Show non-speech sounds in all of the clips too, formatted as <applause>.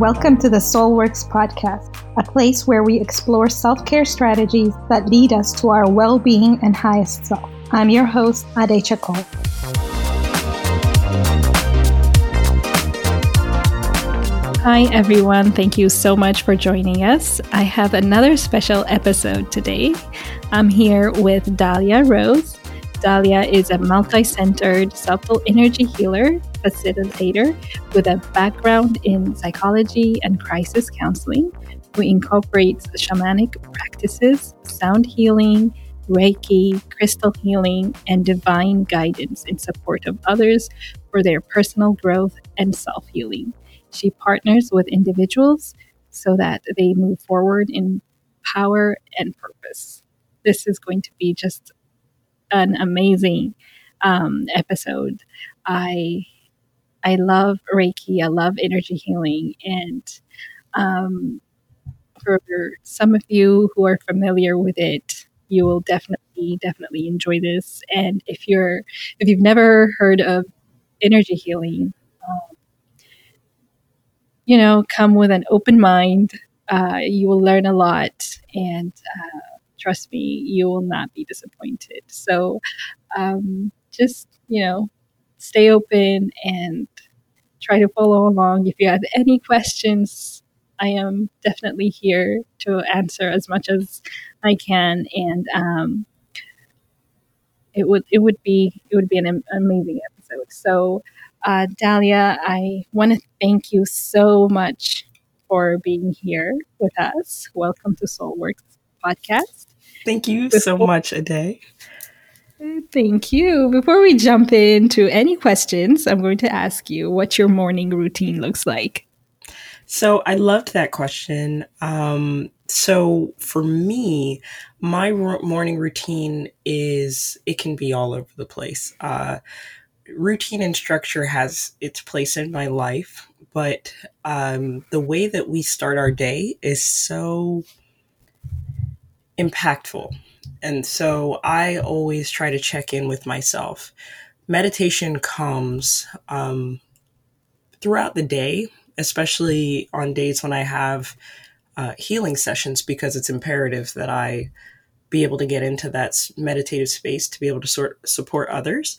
Welcome to the Soulworks podcast, a place where we explore self care strategies that lead us to our well being and highest self. I'm your host, Ade Chacol. Hi, everyone. Thank you so much for joining us. I have another special episode today. I'm here with Dahlia Rose. Dahlia is a multi centered subtle energy healer, facilitator with a background in psychology and crisis counseling, who incorporates shamanic practices, sound healing, Reiki, crystal healing, and divine guidance in support of others for their personal growth and self healing. She partners with individuals so that they move forward in power and purpose. This is going to be just an amazing um, episode. I I love Reiki. I love energy healing, and um, for some of you who are familiar with it, you will definitely definitely enjoy this. And if you're if you've never heard of energy healing, um, you know, come with an open mind. Uh, you will learn a lot, and uh, trust me, you will not be disappointed. So, um, just you know, stay open and try to follow along. If you have any questions, I am definitely here to answer as much as I can, and um, it would it would be it would be an amazing episode. So, uh, Dahlia, I want to thank you so much for being here with us. Welcome to Soulworks podcast. Thank you Before- so much, Ade. Thank you. Before we jump into any questions, I'm going to ask you what your morning routine looks like. So I loved that question. Um, so for me, my r- morning routine is it can be all over the place. Uh, routine and structure has its place in my life, but um, the way that we start our day is so impactful. And so I always try to check in with myself. Meditation comes um, throughout the day, especially on days when I have uh, healing sessions, because it's imperative that I be able to get into that meditative space to be able to sort support others.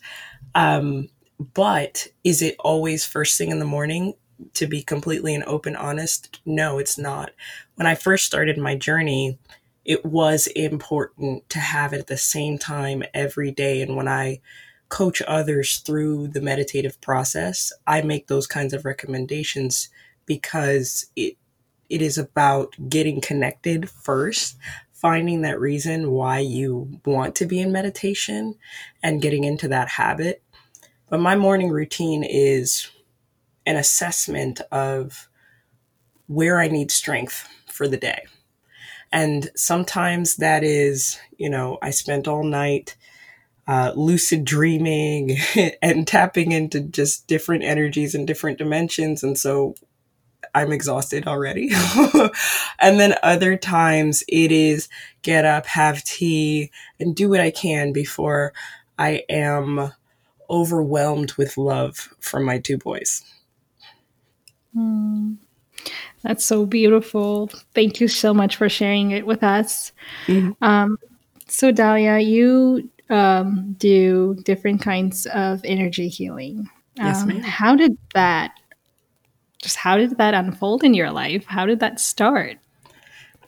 Um, but is it always first thing in the morning? To be completely and open honest, no, it's not. When I first started my journey, it was important to have it at the same time every day. And when I coach others through the meditative process, I make those kinds of recommendations because it it is about getting connected first, finding that reason why you want to be in meditation and getting into that habit. But my morning routine is an assessment of where I need strength for the day. And sometimes that is, you know, I spent all night uh, lucid dreaming <laughs> and tapping into just different energies and different dimensions. And so I'm exhausted already. <laughs> and then other times it is get up, have tea, and do what I can before I am overwhelmed with love from my two boys. Mm. That's so beautiful. Thank you so much for sharing it with us. Mm-hmm. Um, so, Dahlia, you um, do different kinds of energy healing. Yes, um, ma'am. How did that? Just how did that unfold in your life? How did that start?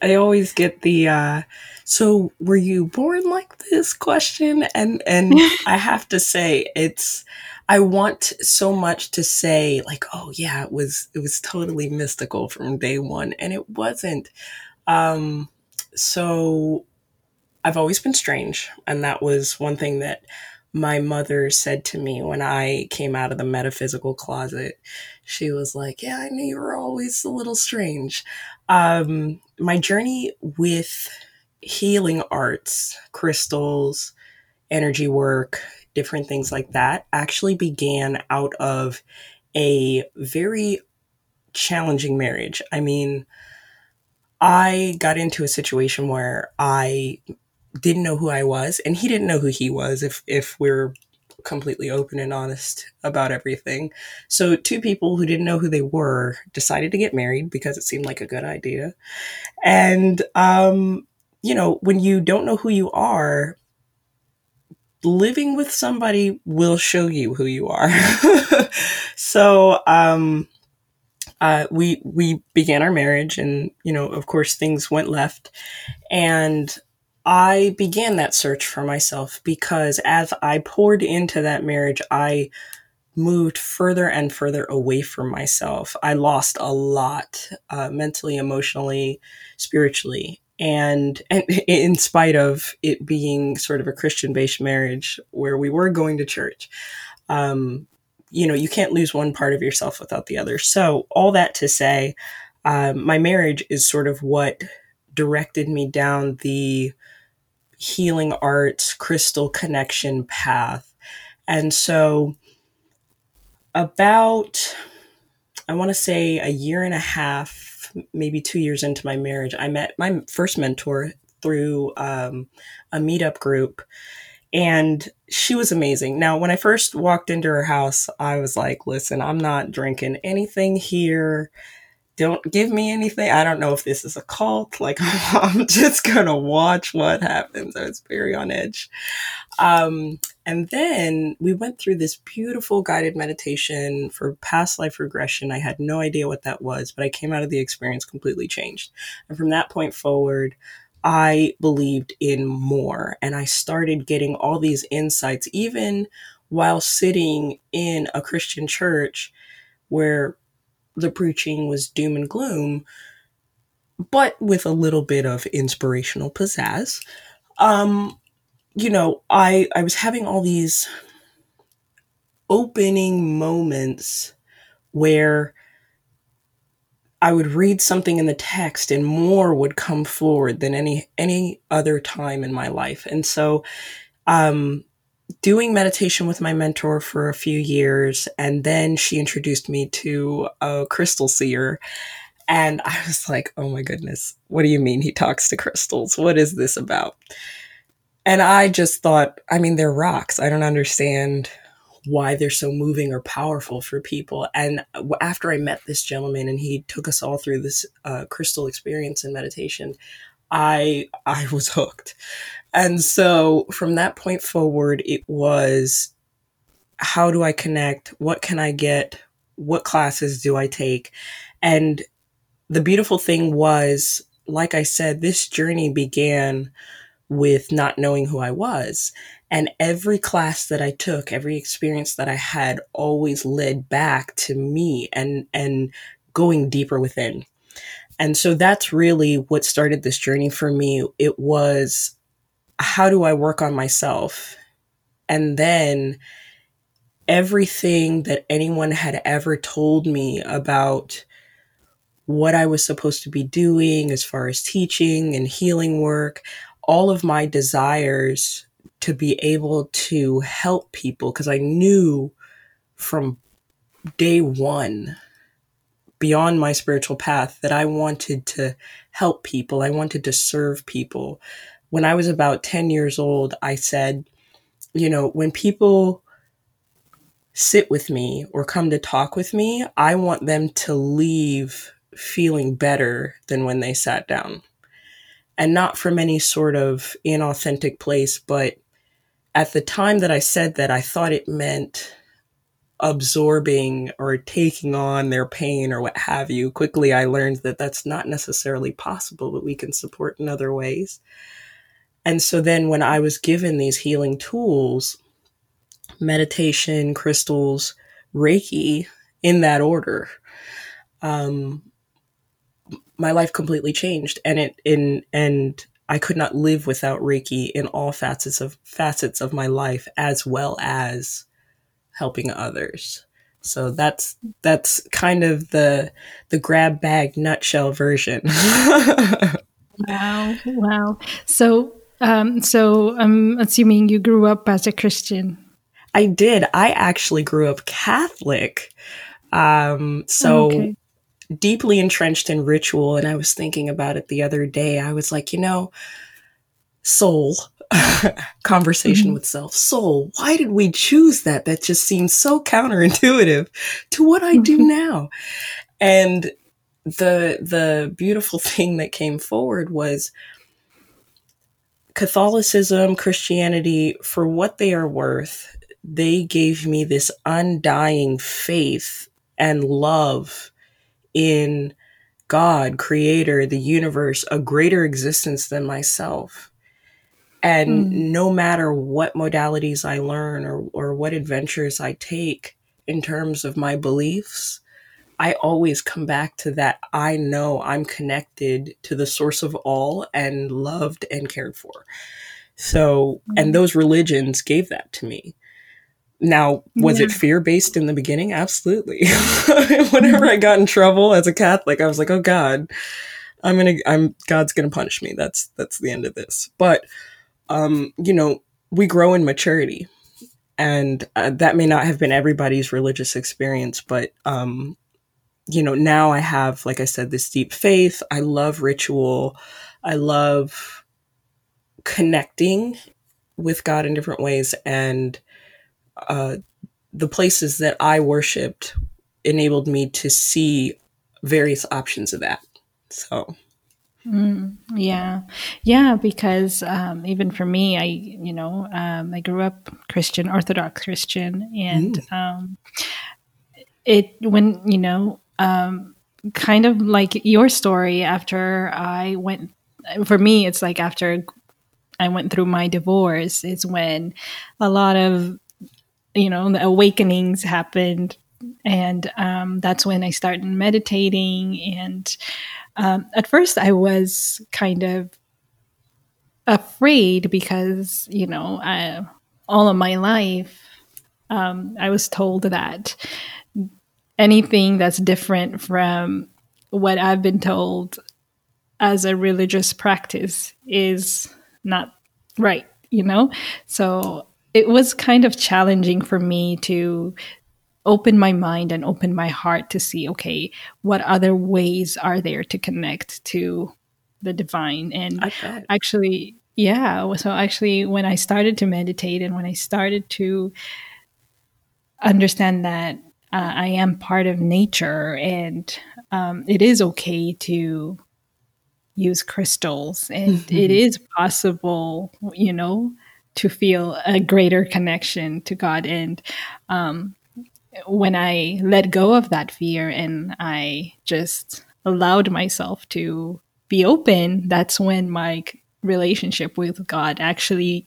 I always get the uh, so were you born like this question and and <laughs> I have to say it's I want so much to say like, oh yeah, it was it was totally mystical from day one, and it wasn't. Um, so I've always been strange, and that was one thing that my mother said to me when I came out of the metaphysical closet. She was like, "Yeah, I knew you were always a little strange." Um, my journey with healing arts, crystals, energy work, different things like that actually began out of a very challenging marriage. I mean, I got into a situation where I didn't know who I was and he didn't know who he was if if we're completely open and honest about everything. So, two people who didn't know who they were decided to get married because it seemed like a good idea. And, um, you know, when you don't know who you are, living with somebody will show you who you are. <laughs> so, um, uh, we we began our marriage, and you know, of course, things went left, and I began that search for myself because as I poured into that marriage, I moved further and further away from myself. I lost a lot, uh, mentally, emotionally, spiritually, and and <laughs> in spite of it being sort of a Christian based marriage where we were going to church, um, you know, you can't lose one part of yourself without the other. So all that to say, um, my marriage is sort of what directed me down the healing arts crystal connection path, and so about I want to say a year and a half maybe two years into my marriage, I met my first mentor through um, a meetup group. And she was amazing. Now, when I first walked into her house, I was like, listen, I'm not drinking anything here. Don't give me anything. I don't know if this is a cult. <laughs> Like, I'm just going to watch what happens. I was very on edge. Um, and then we went through this beautiful guided meditation for past life regression. I had no idea what that was, but I came out of the experience completely changed. And from that point forward, I believed in more and I started getting all these insights, even while sitting in a Christian church where the preaching was doom and gloom, but with a little bit of inspirational pizzazz. Um, you know, I I was having all these opening moments where I would read something in the text and more would come forward than any any other time in my life. And so um doing meditation with my mentor for a few years and then she introduced me to a crystal seer and I was like, "Oh my goodness. What do you mean he talks to crystals? What is this about?" And I just thought, I mean, they're rocks. I don't understand why they're so moving or powerful for people. And after I met this gentleman and he took us all through this uh, crystal experience and meditation, I I was hooked. And so from that point forward, it was how do I connect? What can I get? What classes do I take? And the beautiful thing was, like I said, this journey began with not knowing who I was. And every class that I took, every experience that I had always led back to me and, and going deeper within. And so that's really what started this journey for me. It was how do I work on myself? And then everything that anyone had ever told me about what I was supposed to be doing as far as teaching and healing work, all of my desires to be able to help people because I knew from day one beyond my spiritual path that I wanted to help people. I wanted to serve people. When I was about 10 years old, I said, you know, when people sit with me or come to talk with me, I want them to leave feeling better than when they sat down and not from any sort of inauthentic place. But at the time that I said that, I thought it meant absorbing or taking on their pain or what have you. Quickly, I learned that that's not necessarily possible, but we can support in other ways. And so then when I was given these healing tools, meditation, crystals, Reiki, in that order, um, my life completely changed and it in and I could not live without Reiki in all facets of facets of my life as well as helping others. So that's that's kind of the the grab bag nutshell version. <laughs> wow, wow. So um so I'm assuming you grew up as a Christian. I did. I actually grew up Catholic. Um so okay deeply entrenched in ritual. And I was thinking about it the other day. I was like, you know, soul, <laughs> conversation mm-hmm. with self. Soul, why did we choose that? That just seems so counterintuitive to what I do mm-hmm. now. And the the beautiful <laughs> thing that came forward was Catholicism, Christianity, for what they are worth, they gave me this undying faith and love in God, creator, the universe, a greater existence than myself. And mm. no matter what modalities I learn or, or what adventures I take in terms of my beliefs, I always come back to that. I know I'm connected to the source of all and loved and cared for. So, mm-hmm. and those religions gave that to me. Now, was yeah. it fear based in the beginning? Absolutely. <laughs> Whenever I got in trouble as a Catholic, I was like, "Oh God, I'm gonna, I'm God's gonna punish me." That's that's the end of this. But, um, you know, we grow in maturity, and uh, that may not have been everybody's religious experience, but um, you know, now I have, like I said, this deep faith. I love ritual. I love connecting with God in different ways. And uh, the places that I worshiped enabled me to see various options of that. So. Mm, yeah, yeah. Because um, even for me, I you know um, I grew up Christian, Orthodox Christian, and mm. um, it when you know um, kind of like your story after I went, for me, it's like after I went through my divorce, is when a lot of, you know, the awakenings happened. And um, that's when I started meditating. And um, at first, I was kind of afraid because, you know, I, all of my life, um, I was told that anything that's different from what I've been told as a religious practice is not right, you know? So it was kind of challenging for me to open my mind and open my heart to see okay, what other ways are there to connect to the divine? And actually, yeah. So actually, when I started to meditate and when I started to understand that uh, I am part of nature, and um, it is okay to use crystals, and mm-hmm. it is possible, you know, to feel a greater connection to God. And um, when I let go of that fear and I just allowed myself to be open, that's when my relationship with God actually,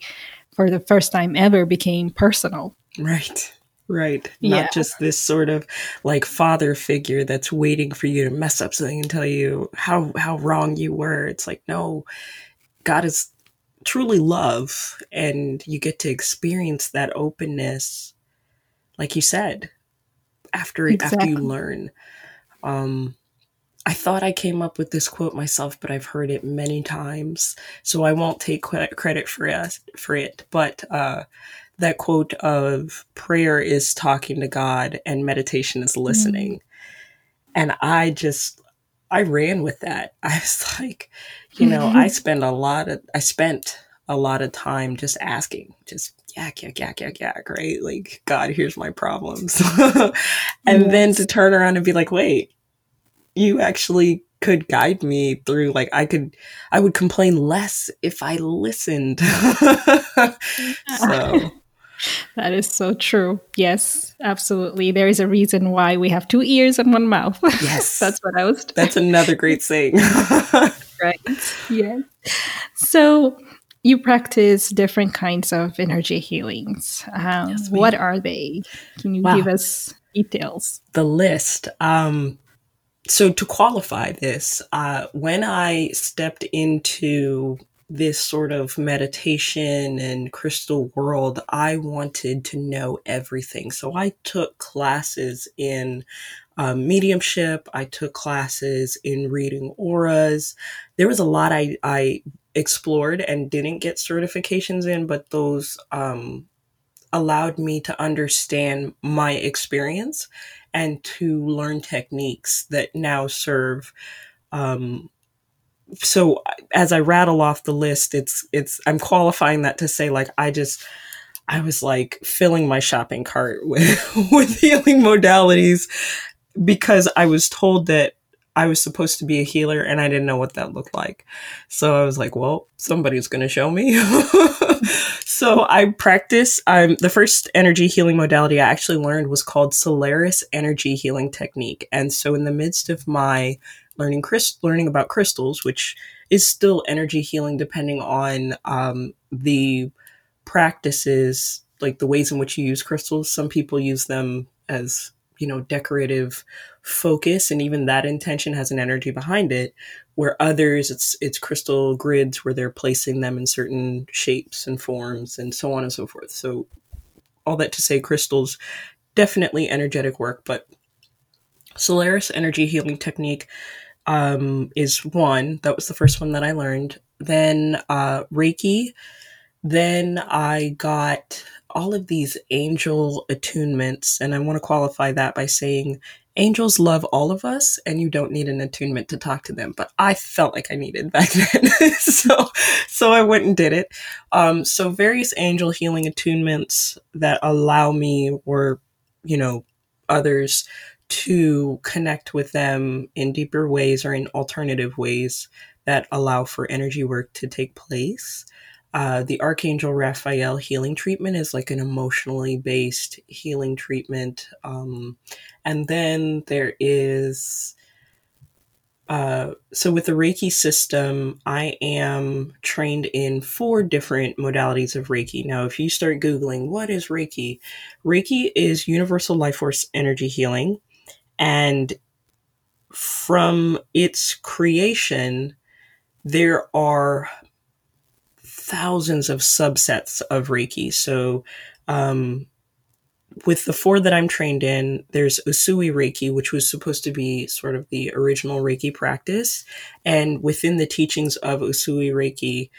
for the first time ever, became personal. Right. Right. Not yeah. just this sort of like father figure that's waiting for you to mess up something and tell you how how wrong you were. It's like no, God is truly love and you get to experience that openness like you said after exactly. after you learn. Um I thought I came up with this quote myself, but I've heard it many times, so I won't take credit for it. For it, but uh, that quote of prayer is talking to God and meditation is listening. Mm. And I just, I ran with that. <laughs> I was like, you know, I <laughs> spend a lot of, I spent a lot of time just asking, just yak, yak, yak, yak, yak, right? Like, God, here's my problems. <laughs> and yes. then to turn around and be like, wait, you actually could guide me through like i could i would complain less if i listened so <laughs> that is so true. Yes, absolutely. There is a reason why we have two ears and one mouth. <laughs> Yes. That's what I was. That's another great saying. <laughs> right. Yes. So you practice different kinds of energy healings. Um, yes, what are they? Can you wow. give us details? The list. Um, so to qualify this, uh, when I stepped into this sort of meditation and crystal world, I wanted to know everything. So I took classes in um, mediumship. I took classes in reading auras. There was a lot I, I explored and didn't get certifications in, but those um, allowed me to understand my experience and to learn techniques that now serve um, so as I rattle off the list, it's it's I'm qualifying that to say like I just I was like filling my shopping cart <laughs> with with healing modalities because I was told that I was supposed to be a healer and I didn't know what that looked like. So I was like, well, somebody's going to show me. <laughs> so I practice. Um, the first energy healing modality I actually learned was called Solaris Energy Healing Technique. And so in the midst of my learning learning about crystals, which is still energy healing depending on um, the practices, like the ways in which you use crystals. Some people use them as you know decorative focus and even that intention has an energy behind it where others it's it's crystal grids where they're placing them in certain shapes and forms and so on and so forth so all that to say crystals definitely energetic work but solaris energy healing technique um, is one that was the first one that i learned. Then uh, reiki. Then i got all of these angel attunements and i want to qualify that by saying angels love all of us and you don't need an attunement to talk to them but i felt like i needed <laughs> back then. <laughs> So so i went and did it. Um, so various angel healing attunements that allow me or you know others to connect with them in deeper ways or in alternative ways that allow for energy work to take place uh, the Archangel Raphael healing treatment is like an emotionally based healing treatment. Um, and then there is, uh, so with the Reiki system, I am trained in four different modalities of Reiki. Now, if you start Googling, what is Reiki? Reiki is universal life force energy healing. And from its creation, there are thousands of subsets of Reiki. So, um, with the four that I'm trained in, there's Usui Reiki, which was supposed to be sort of the original Reiki practice. And within the teachings of Usui Reiki,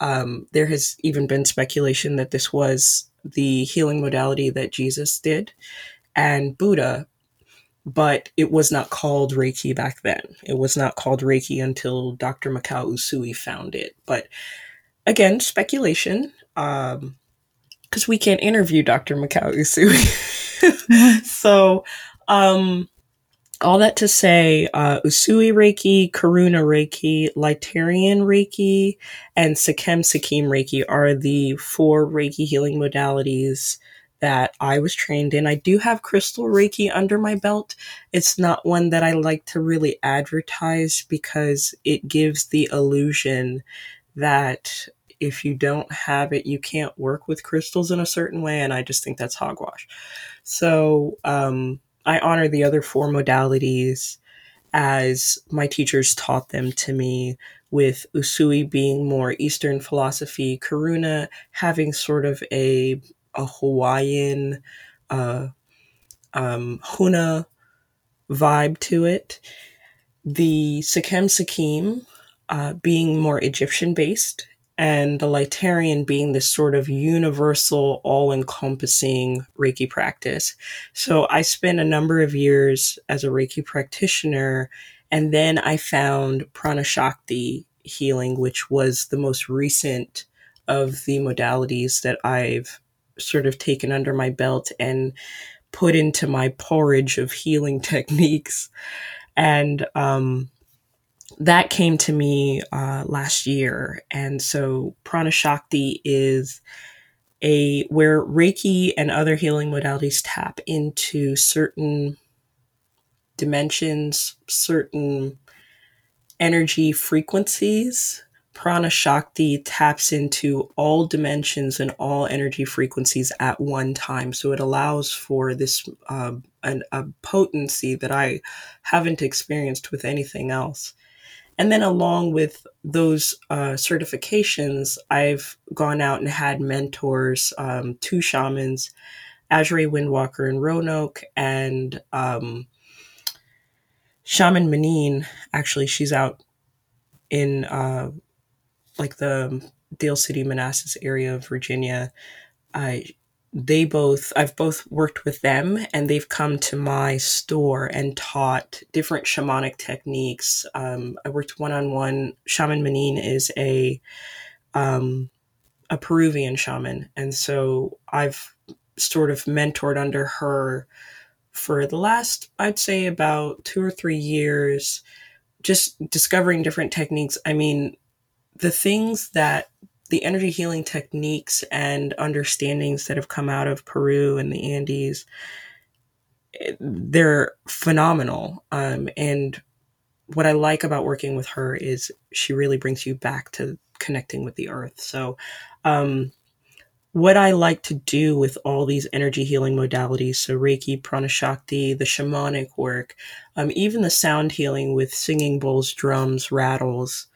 um, there has even been speculation that this was the healing modality that Jesus did and Buddha, but it was not called Reiki back then. It was not called Reiki until Dr. Mikao Usui found it. But again, speculation, because um, we can't interview Dr. Mikao Usui. <laughs> so, um, all that to say, uh, Usui Reiki, Karuna Reiki, Lightarian Reiki, and Sekhem Sekim Reiki are the four Reiki healing modalities that I was trained in. I do have Crystal Reiki under my belt. It's not one that I like to really advertise because it gives the illusion that if you don't have it, you can't work with crystals in a certain way. And I just think that's hogwash. So um, I honor the other four modalities as my teachers taught them to me, with Usui being more Eastern philosophy, Karuna having sort of a, a Hawaiian, uh, um, Huna vibe to it. The Sekhem Sekim uh, being more Egyptian based, and the Lightarian being this sort of universal, all encompassing Reiki practice. So I spent a number of years as a Reiki practitioner, and then I found Pranashakti healing, which was the most recent of the modalities that I've sort of taken under my belt and put into my porridge of healing <laughs> techniques. And um, that came to me uh, last year, and so Prana Shakti is a where Reiki and other healing modalities tap into certain dimensions, certain energy frequencies. Prana Shakti taps into all dimensions and all energy frequencies at one time. So it allows for this uh, an, a potency that I haven't experienced with anything else. And then along with those uh, certifications, I've gone out and had mentors, um, two shamans, Azure Windwalker in Roanoke, and um, Shaman Manine. Actually, she's out in uh, like the Dale City, Manassas area of Virginia. I they both I've both worked with them and they've come to my store and taught different shamanic techniques. Um, I worked one on one. Shaman Manin is a um, a Peruvian shaman, and so I've sort of mentored under her for the last I'd say about two or three years, just discovering different techniques. I mean, the things that the energy healing techniques and understandings that have come out of Peru and the Andes, they're phenomenal. Um, and what I like about working with her is she really brings you back to connecting with the earth. So, um, what I like to do with all these energy healing modalities, so Reiki, Pranashakti, the shamanic work, um, even the sound healing with singing bowls, drums, rattles,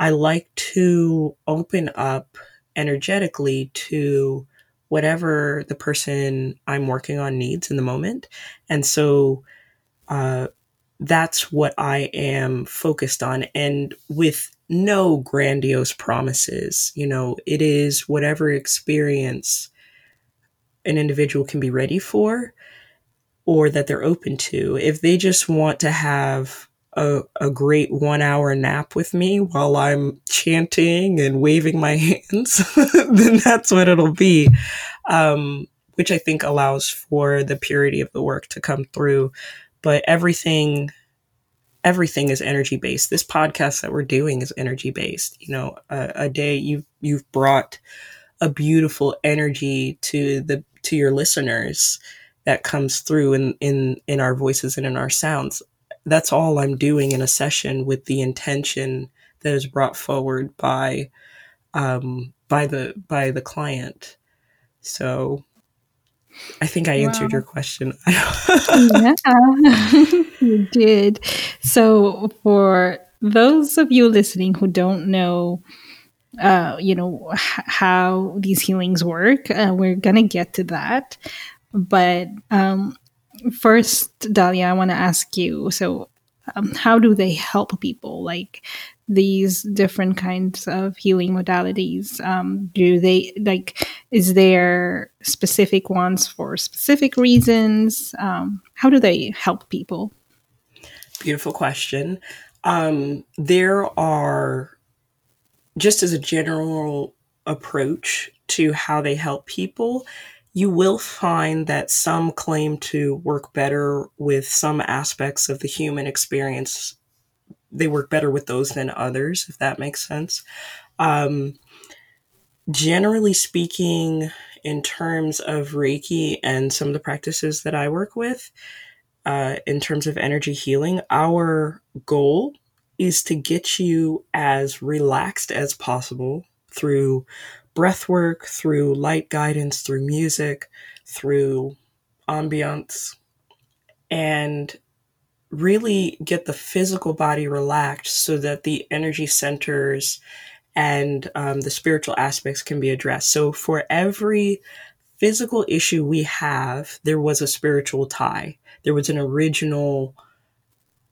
I like to open up energetically to whatever the person I'm working on needs in the moment. And so uh, that's what I am focused on. And with no grandiose promises, you know, it is whatever experience an individual can be ready for or that they're open to. If they just want to have a, a great one hour nap with me while I'm chanting and waving my <laughs> hands, then that's what it'll be. Um, which I think allows for the purity of the work to come through. But everything, everything is energy based. This podcast that we're doing is energy based. You know, a, a day you've you've brought a beautiful energy to the to your listeners that comes through in in in our voices and in our sounds that's all I'm doing in a session with the intention that is brought forward by um, by the by the client. So I think I answered wow. your question. <laughs> yeah, <laughs> <laughs> you did. So for those of you listening who don't know uh, you know h- how these healings work uh, we're gonna get to that but um, first, Dahlia, I want to ask you so, um, how do they help people? Like these different kinds of healing modalities? Um, do they, like, is there specific ones for specific reasons? Um, how do they help people? Beautiful question. Um, there are, just as a general approach to how they help people, you will find that some claim to work better with some aspects of the human experience. They work better with those than others, if that makes sense. Um, generally speaking, in terms of Reiki and some of the practices that I work with, uh, in terms of energy healing, our goal is to get you as relaxed as possible through breath work, through light guidance, through music, through ambiance, and really get the physical body relaxed so that the energy centers and um, the spiritual aspects can be addressed. So, for every physical issue we have, there was a spiritual tie. There was an original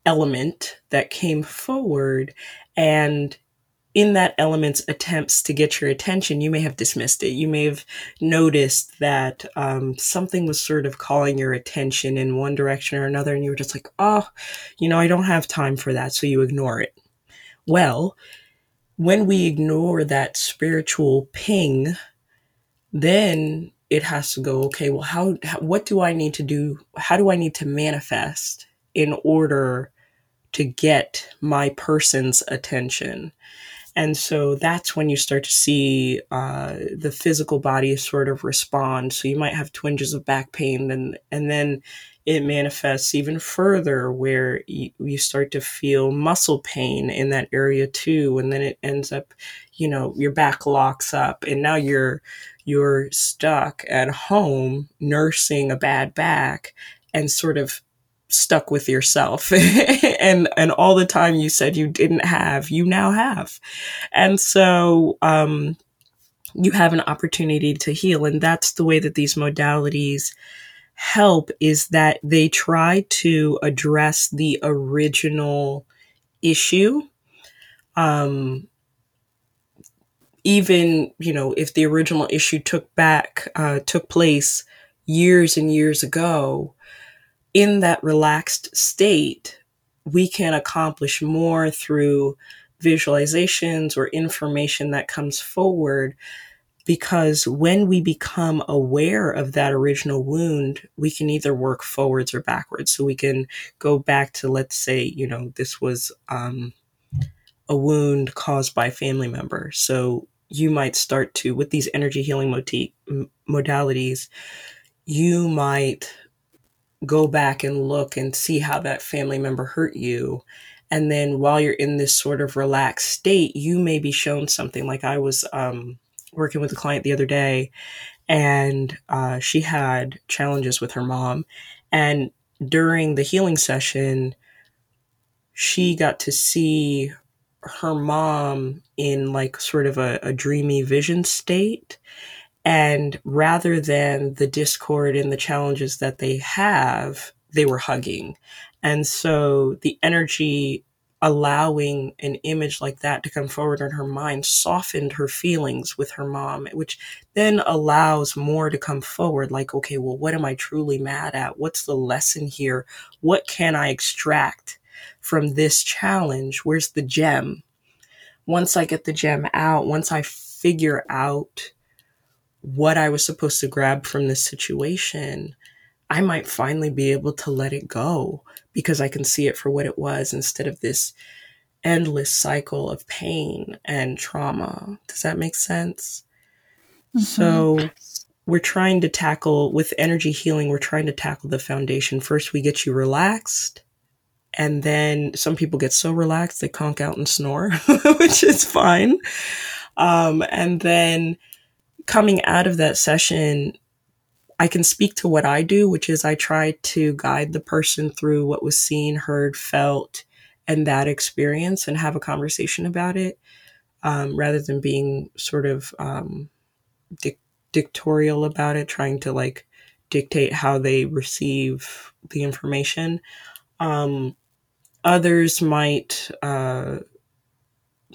element that came forward and in that element's attempts to get your attention, you may have dismissed it. You may have noticed that um, something was sort of calling your attention in one direction or another, and you were just like, oh, you know, I don't have time for that. So you ignore it. Well, when we ignore that spiritual ping, then it has to go, okay, well, how, how what do I need to do? How do I need to manifest in order to get my person's attention? And so that's when you start to see uh, the physical body sort of respond. So you might have twinges of back pain, and and then it manifests even further where you, you start to feel muscle pain in that area too, and then it ends up, you know, your back locks up, and now you're you're stuck at home nursing a bad back and sort of stuck with yourself. <laughs> And and all the time you said you didn't have you now have. And so um you have an opportunity to heal. And that's the way that these modalities help is that they try to address the original issue. Um even you know if the original issue took back uh, took place years and years ago in that relaxed state we can accomplish more through visualizations or information that comes forward because when we become aware of that original wound, we can either work forwards or backwards. So we can go back to, let's say, you know, this was um, a wound caused by a family member. So you might start to, with these energy healing moti- modalities, you might go back and look and see how that family member hurt you. And then while you're in this sort of relaxed state, you may be shown something like I was um, working with a client the other day, and uh, she had challenges with her mom. And during the healing session, she got to see her mom in like sort of a, a dreamy vision state. And rather than the discord and the challenges that they have, they were hugging. And so the energy allowing an image like that to come forward in her mind softened her feelings with her mom, which then allows more to come forward. Like, okay, well, what am I truly mad at? What's the lesson here? What can I extract from this challenge? Where's the gem? Once I get the gem out, once I figure out what I was supposed to grab from this situation, I might finally be able to let it go because I can see it for what it was instead of this endless cycle of pain and trauma. Does that make sense? Mm-hmm. So, we're trying to tackle with energy healing, we're trying to tackle the foundation. First, we get you relaxed. And then some people get so relaxed they conk out and snore, <laughs> which is fine. Um, and then coming out of that session, I can speak to what I do, which is I try to guide the person through what was seen, heard, felt, and that experience and have a conversation about it um, rather than being sort of um, dic- dictatorial about it, trying to like dictate how they receive the information. Um, others might uh,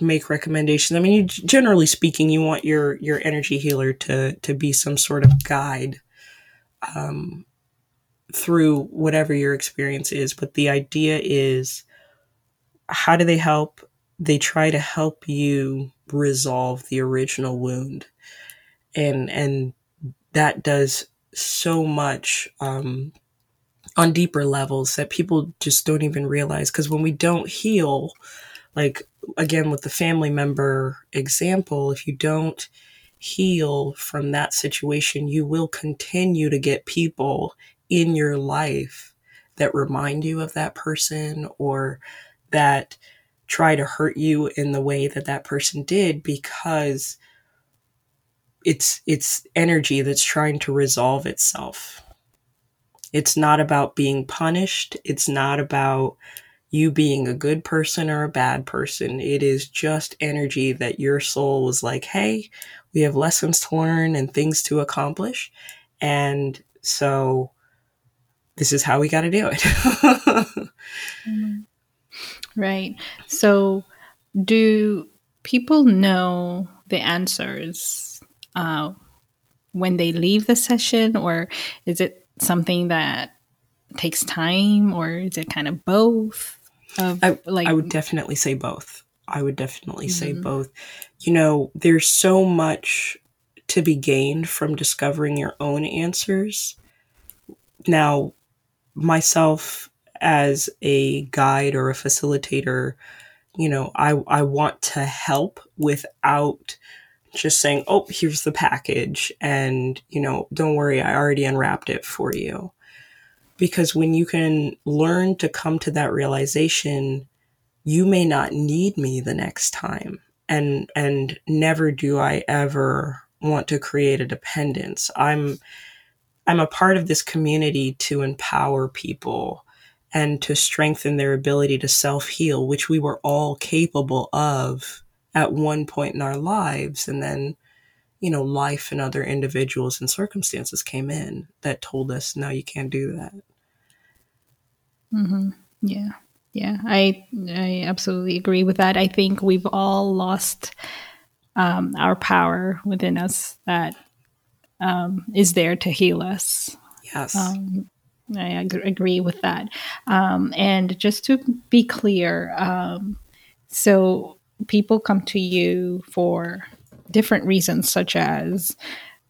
make recommendations. I mean, you, generally speaking, you want your your energy healer to to be some sort of guide um, through whatever your experience is. But the idea is how do they help? They try to help you resolve the original wound. And, and that does so much, um, on deeper levels that people just don't even realize. Cause when we don't heal, like again, with the family member example, if you don't heal from that situation, you will continue to get people in your life that remind you of that person or that try to hurt you in the way that that person did because it's it's energy that's trying to resolve itself. It's not about being punished, it's not about you being a good person or a bad person. It is just energy that your soul was like, "Hey, we have lessons to learn and things to accomplish. And so this is how we got to do it. mm-hmm. Right. So, do people know the answers uh, when they leave the session, or is it something that takes time, or is it kind of both? Of, I, like, I would definitely say both. I would definitely mm-hmm. say both. You know, there's so much to be gained from discovering your own answers. Now, myself as a guide or a facilitator, you know, I, I want to help without just saying, oh, here's the package. And, you know, don't worry, I already unwrapped it for you. Because when you can learn to come to that realization, you may not need me the next time. And and never do i ever want to create a dependence. I'm i'm a part of this community to empower people and to strengthen their ability to self heal which we were all capable of at one point in our lives. And then you know life and other individuals and circumstances came in that told us no you can't do that mm-hmm. yeah yeah, I I absolutely agree with that. I think we've all lost um, our power within us that um, is there to heal us. Yes. Um, I ag- agree with that. Um, and just to be clear, um, so people come to you for different reasons, such as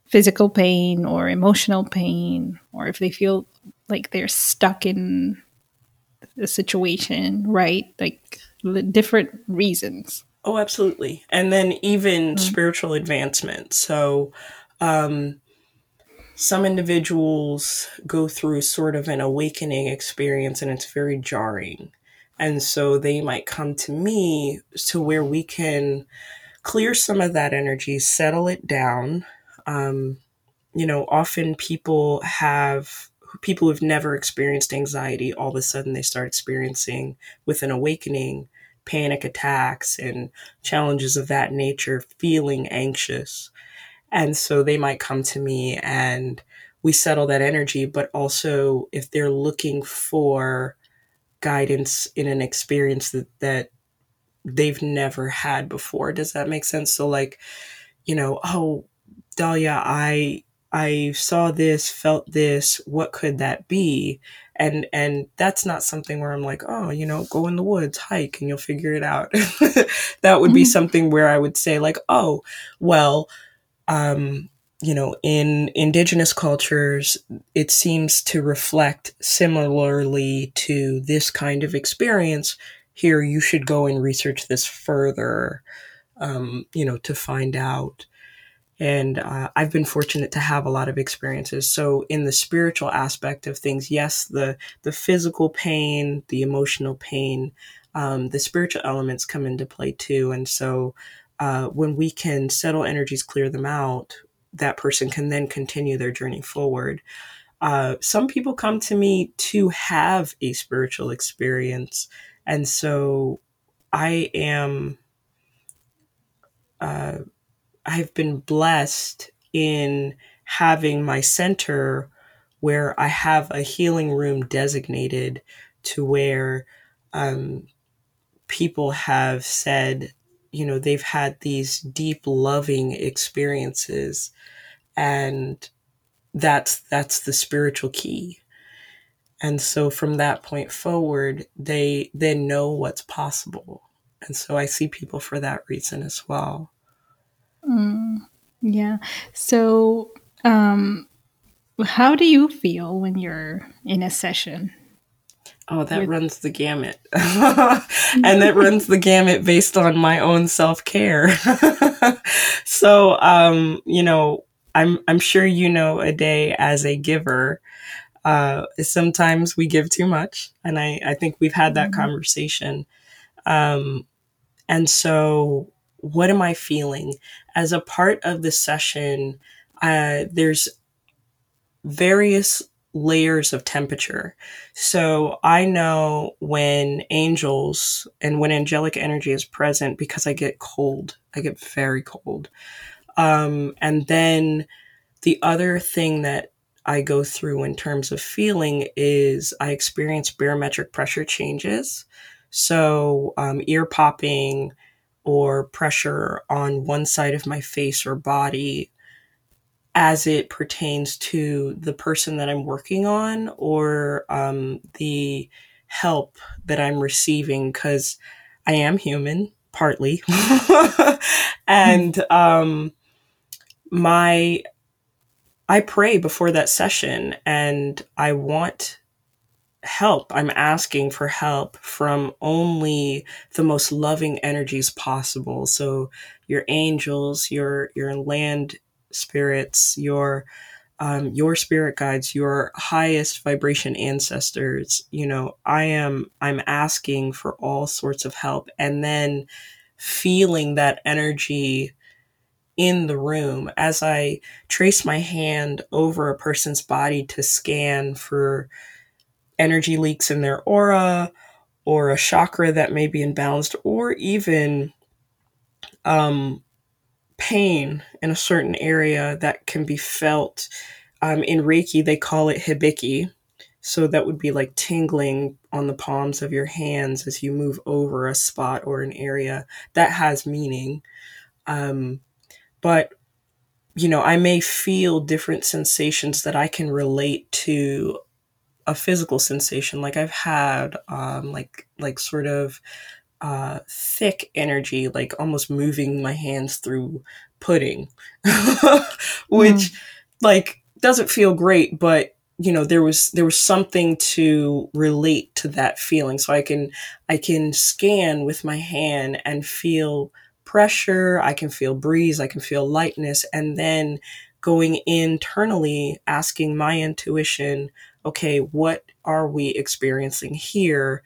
physical pain or emotional pain, or if they feel like they're stuck in a situation, right? Like different reasons. Oh, absolutely. And then even mm-hmm. spiritual advancement. So, um, some individuals go through sort of an awakening experience and it's very jarring. And so they might come to me to where we can clear some of that energy, settle it down. Um, you know, often people have people who've never experienced anxiety, all of a sudden they start experiencing with an awakening panic attacks and challenges of that nature, feeling anxious. And so they might come to me and we settle that energy. But also, if they're looking for guidance in an experience that, that they've never had before, does that make sense? So, like, you know, oh, Dahlia, I I saw this, felt this, what could that be? And and that's not something where I'm like, oh, you know, go in the woods, hike and you'll figure it out. <laughs> that would be mm-hmm. something where I would say like, oh, well, um, you know, in indigenous cultures, it seems to reflect similarly to this kind of experience. Here, you should go and research this further, um, you know, to find out and uh, I've been fortunate to have a lot of experiences. So in the spiritual aspect of things, yes, the the physical pain, the emotional pain, um, the spiritual elements come into play too. And so uh, when we can settle energies, clear them out, that person can then continue their journey forward. Uh, some people come to me to have a spiritual experience, and so I am. Uh, I've been blessed in having my center where I have a healing room designated to where um, people have said, you know, they've had these deep, loving experiences, and that's that's the spiritual key. And so from that point forward, they then know what's possible. And so I see people for that reason as well. Mm, yeah. So, um, how do you feel when you're in a session? Oh, that with- runs the gamut. <laughs> and that runs the gamut based on my own self care. <laughs> so, um, you know, I'm, I'm sure you know a day as a giver. Uh, sometimes we give too much. And I, I think we've had that mm-hmm. conversation. Um, and so what am I feeling? As a part of the session, uh, there's various layers of temperature. So I know when angels and when angelic energy is present because I get cold. I get very cold. Um, and then the other thing that I go through in terms of feeling is I experience barometric pressure changes. So um, ear popping, or pressure on one side of my face or body as it pertains to the person that I'm working on or um, the help that I'm receiving because I am human, partly. <laughs> and um, my, I pray before that session and I want help. I'm asking for help from only the most loving energies possible. So your angels, your your land spirits, your um, your spirit guides, your highest vibration ancestors. You know, I am I'm asking for all sorts of help, and then feeling that energy in the room as I trace my hand over a person's body to scan for energy leaks in their aura or a chakra that may be imbalanced or even um, pain in a certain area that can be felt. Um, in Reiki, they call it hibiki. So that would be like tingling on the palms of your hands as you move over a spot or an area that has meaning. Um, but you know, I may feel different sensations that I can relate to a physical sensation. Like I've had, um, like like sort of uh, thick energy, like almost moving my hands through pudding, <laughs> which mm. like doesn't feel great, but you know there was there was something to relate to that feeling so i can i can scan with my hand and feel pressure i can feel breeze i can feel lightness and then going internally asking my intuition okay what are we experiencing here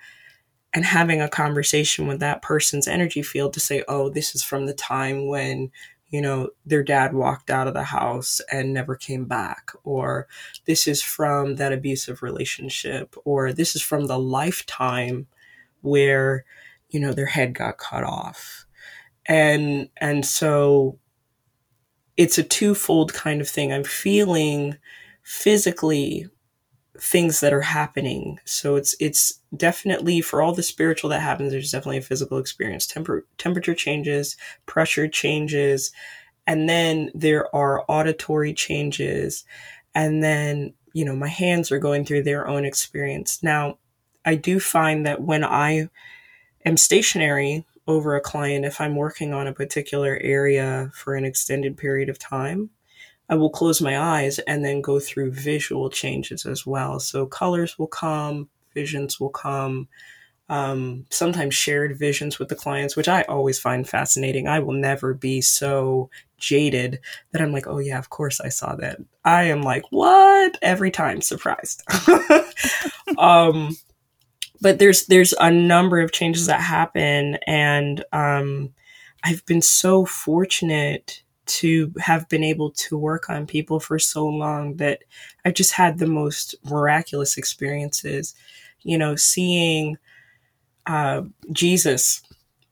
and having a conversation with that person's energy field to say oh this is from the time when you know, their dad walked out of the house and never came back, or this is from that abusive relationship, or this is from the lifetime where, you know, their head got cut off. And and so it's a twofold kind of thing. I'm feeling physically things that are happening. So it's it's definitely for all the spiritual that happens, there's definitely a physical experience. Temper, temperature changes, pressure changes, and then there are auditory changes, and then you know my hands are going through their own experience. Now, I do find that when I am stationary over a client, if I'm working on a particular area for an extended period of time, I will close my eyes and then go through visual changes as well. So colors will come, visions will come, um, sometimes shared visions with the clients, which I always find fascinating. I will never be so jaded that I'm like, oh yeah, of course I saw that. I am like, what? Every time surprised. <laughs> um, but there's there's a number of changes that happen, and um, I've been so fortunate to have been able to work on people for so long that I've just had the most miraculous experiences. You know, seeing uh, Jesus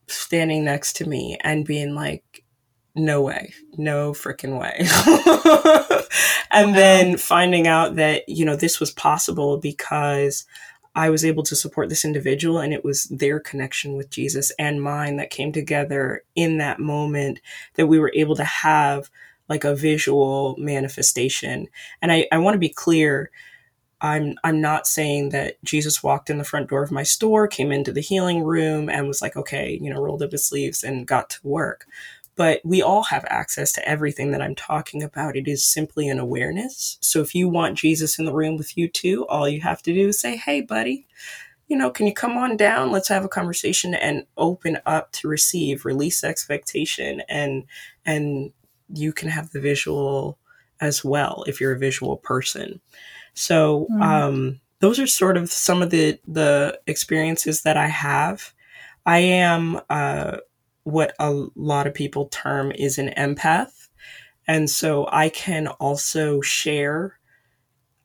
standing next to me and being like, no way, no freaking way. <laughs> and then finding out that, you know, this was possible because I was able to support this individual and it was their connection with Jesus and mine that came together in that moment that we were able to have like a visual manifestation. And I, I want to be clear. I'm I'm not saying that Jesus walked in the front door of my store, came into the healing room and was like, okay, you know, rolled up his sleeves and got to work but we all have access to everything that I'm talking about. It is simply an awareness. So if you want Jesus in the room with you too, all you have to do is say, Hey, buddy, you know, can you come on down? Let's have a conversation and open up to receive, release expectation and, and you can have the visual as well if you're a visual person. So, mm. um, those are sort of some of the, the experiences that I have. I am, uh, what a lot of people term is an empath. And so I can also share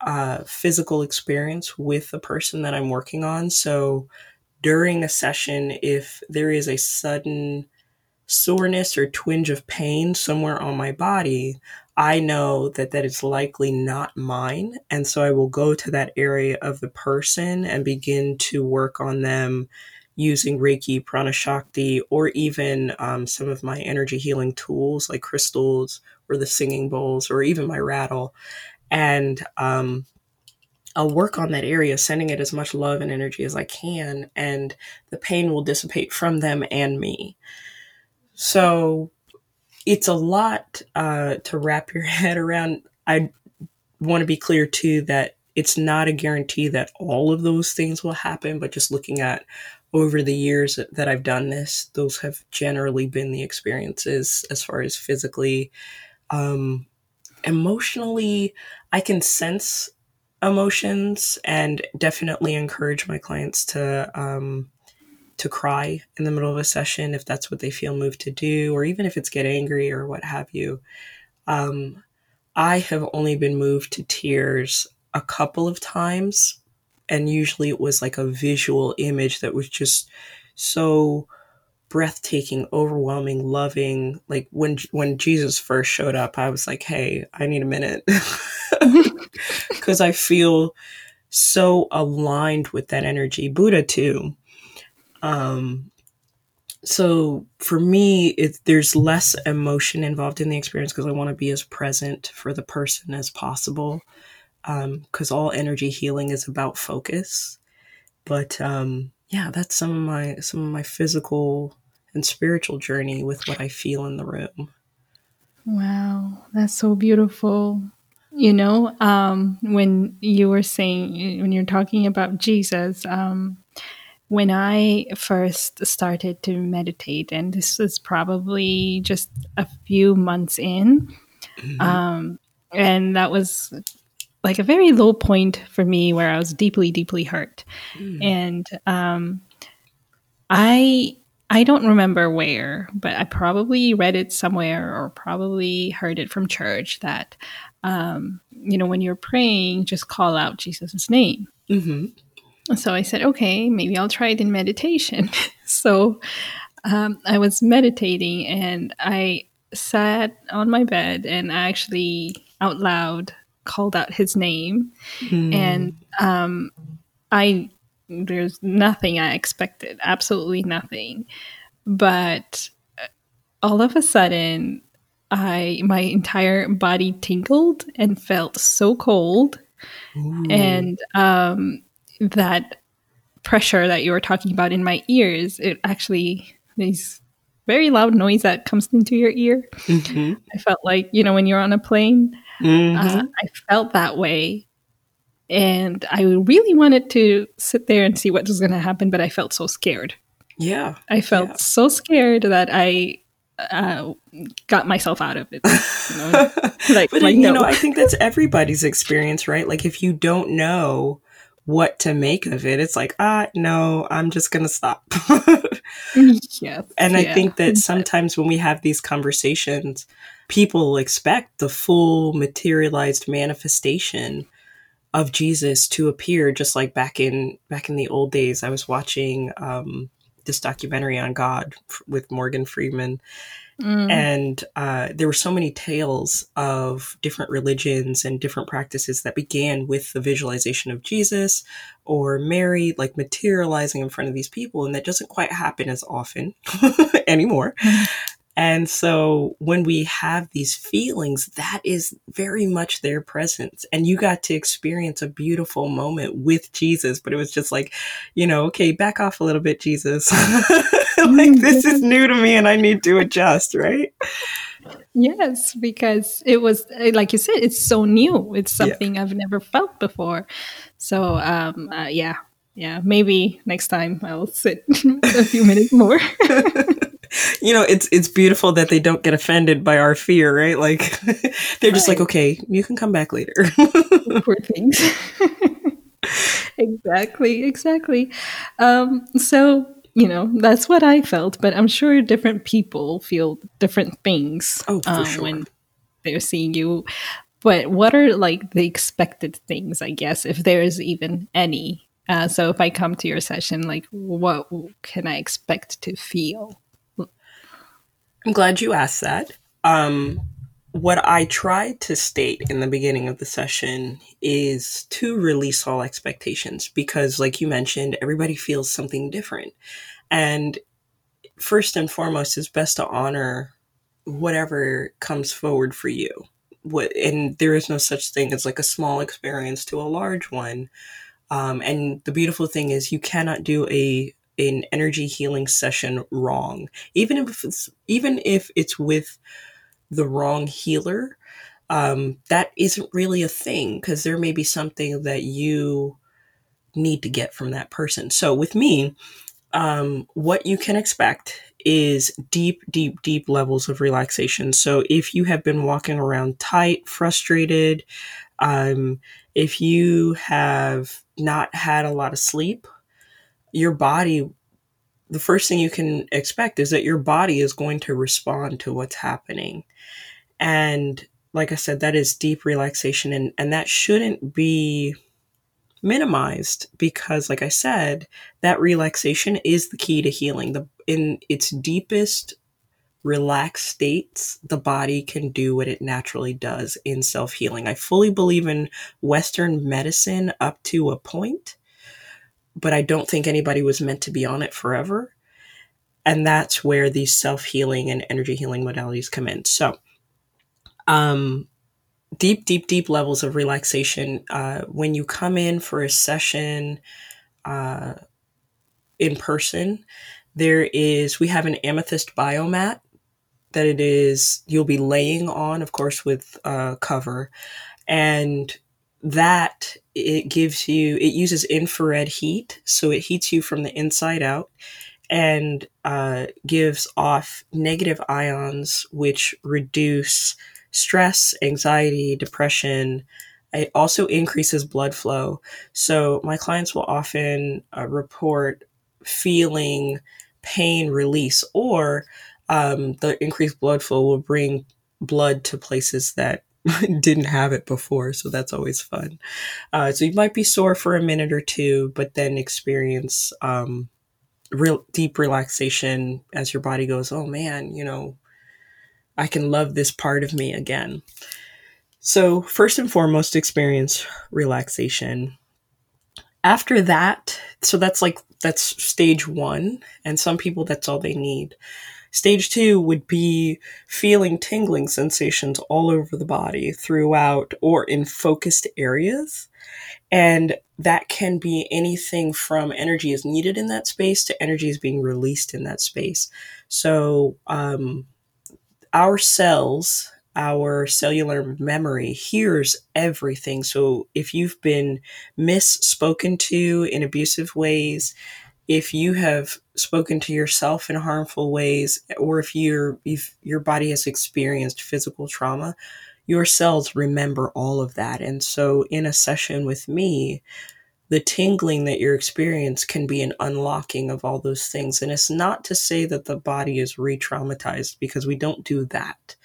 uh, physical experience with the person that I'm working on. So during a session, if there is a sudden soreness or twinge of pain somewhere on my body, I know that that is likely not mine. And so I will go to that area of the person and begin to work on them using Reiki, Prana Shakti, or even um, some of my energy healing tools like crystals or the singing bowls or even my rattle. And um, I'll work on that area, sending it as much love and energy as I can, and the pain will dissipate from them and me. So it's a lot uh, to wrap your <laughs> head around. I want to be clear too that it's not a guarantee that all of those things will happen, but just looking at over the years that I've done this, those have generally been the experiences as far as physically. Um, emotionally, I can sense emotions and definitely encourage my clients to um, to cry in the middle of a session if that's what they feel moved to do, or even if it's get angry or what have you. Um, I have only been moved to tears a couple of times and usually it was like a visual image that was just so breathtaking, overwhelming, loving. Like when when Jesus first showed up, I was like, "Hey, I need a minute," <laughs> because I feel so aligned with that energy. Buddha too. Um, so for me, it, there's less emotion involved in the experience because I want to be as present for the person as possible. Because um, all energy healing is about focus. But um, yeah, that's some of my some of my physical and spiritual journey with what I feel in the room. Wow, that's so beautiful. You know, um, when you were saying when you're talking about Jesus, um, when I first started to meditate, and this was probably just a few months in, mm-hmm. um, and that was like a very low point for me where I was deeply, deeply hurt. Mm. And um, I I don't remember where, but I probably read it somewhere or probably heard it from church that um, you know when you're praying, just call out Jesus' name. Mm-hmm. So I said, okay, maybe I'll try it in meditation. <laughs> so um, I was meditating and I sat on my bed and I actually out loud called out his name. Mm. And um, I, there's nothing I expected, absolutely nothing. But uh, all of a sudden, I my entire body tingled and felt so cold, Ooh. and um, that pressure that you were talking about in my ears, it actually these very loud noise that comes into your ear. Mm-hmm. I felt like you know when you're on a plane, mm-hmm. uh, I felt that way, and I really wanted to sit there and see what was going to happen, but I felt so scared. Yeah, I felt yeah. so scared that I uh, got myself out of it. You know? <laughs> like, but like, you no. know, I think that's everybody's experience, right? Like if you don't know what to make of it. It's like, ah, no, I'm just going to stop. <laughs> <laughs> yes. And I think that sometimes when we have these conversations, people expect the full materialized manifestation of Jesus to appear just like back in back in the old days. I was watching um, this documentary on God with Morgan Freeman Mm. And uh, there were so many tales of different religions and different practices that began with the visualization of Jesus or Mary, like materializing in front of these people. And that doesn't quite happen as often <laughs> anymore. <laughs> And so when we have these feelings, that is very much their presence. And you got to experience a beautiful moment with Jesus, but it was just like, you know, okay, back off a little bit, Jesus. <laughs> like this is new to me and I need to adjust, right? Yes, because it was like you said, it's so new. It's something yeah. I've never felt before. So, um, uh, yeah, yeah, maybe next time I'll sit <laughs> a few minutes more. <laughs> <laughs> you know, it's it's beautiful that they don't get offended by our fear, right? Like <laughs> they're just right. like, okay, you can come back later. <laughs> Poor things. exactly, exactly. Um, so you know that's what I felt, but I'm sure different people feel different things. Oh, um, sure. When they're seeing you. But what are like the expected things? I guess if there is even any. Uh, so if I come to your session, like what can I expect to feel? I'm glad you asked that. Um, what I tried to state in the beginning of the session is to release all expectations because, like you mentioned, everybody feels something different. And first and foremost, it's best to honor whatever comes forward for you. What, and there is no such thing as like a small experience to a large one. Um, and the beautiful thing is, you cannot do a an energy healing session wrong, even if it's even if it's with the wrong healer. Um, that isn't really a thing because there may be something that you need to get from that person. So with me, um, what you can expect is deep, deep, deep levels of relaxation. So if you have been walking around tight, frustrated, um, if you have not had a lot of sleep, your body the first thing you can expect is that your body is going to respond to what's happening. And like I said, that is deep relaxation and, and that shouldn't be minimized because like I said, that relaxation is the key to healing. The in its deepest relaxed states, the body can do what it naturally does in self-healing. I fully believe in western medicine up to a point but I don't think anybody was meant to be on it forever. and that's where these self healing and energy healing modalities come in. So, um, deep, deep, deep levels of relaxation. Uh, when you come in for a session uh, in person, there is, we have an amethyst biomat that it is, you'll be laying on, of course, with a cover. And that it gives you, it uses infrared heat. So it heats you from the inside out and uh, gives off negative ions, which reduce stress, anxiety, depression. It also increases blood flow. So my clients will often uh, report feeling pain release, or um, the increased blood flow will bring blood to places that <laughs> didn't have it before. So that's always fun. Uh, so you might be sore for a minute or two, but then experience um, real deep relaxation as your body goes, oh man, you know, I can love this part of me again. So, first and foremost, experience relaxation. After that, so that's like, that's stage one. And some people, that's all they need. Stage two would be feeling tingling sensations all over the body throughout or in focused areas. And that can be anything from energy is needed in that space to energy is being released in that space. So, um, our cells, our cellular memory hears everything. So if you've been misspoken to in abusive ways, if you have spoken to yourself in harmful ways, or if your if your body has experienced physical trauma, your cells remember all of that. And so in a session with me, the tingling that you're experiencing can be an unlocking of all those things. And it's not to say that the body is re traumatized because we don't do that,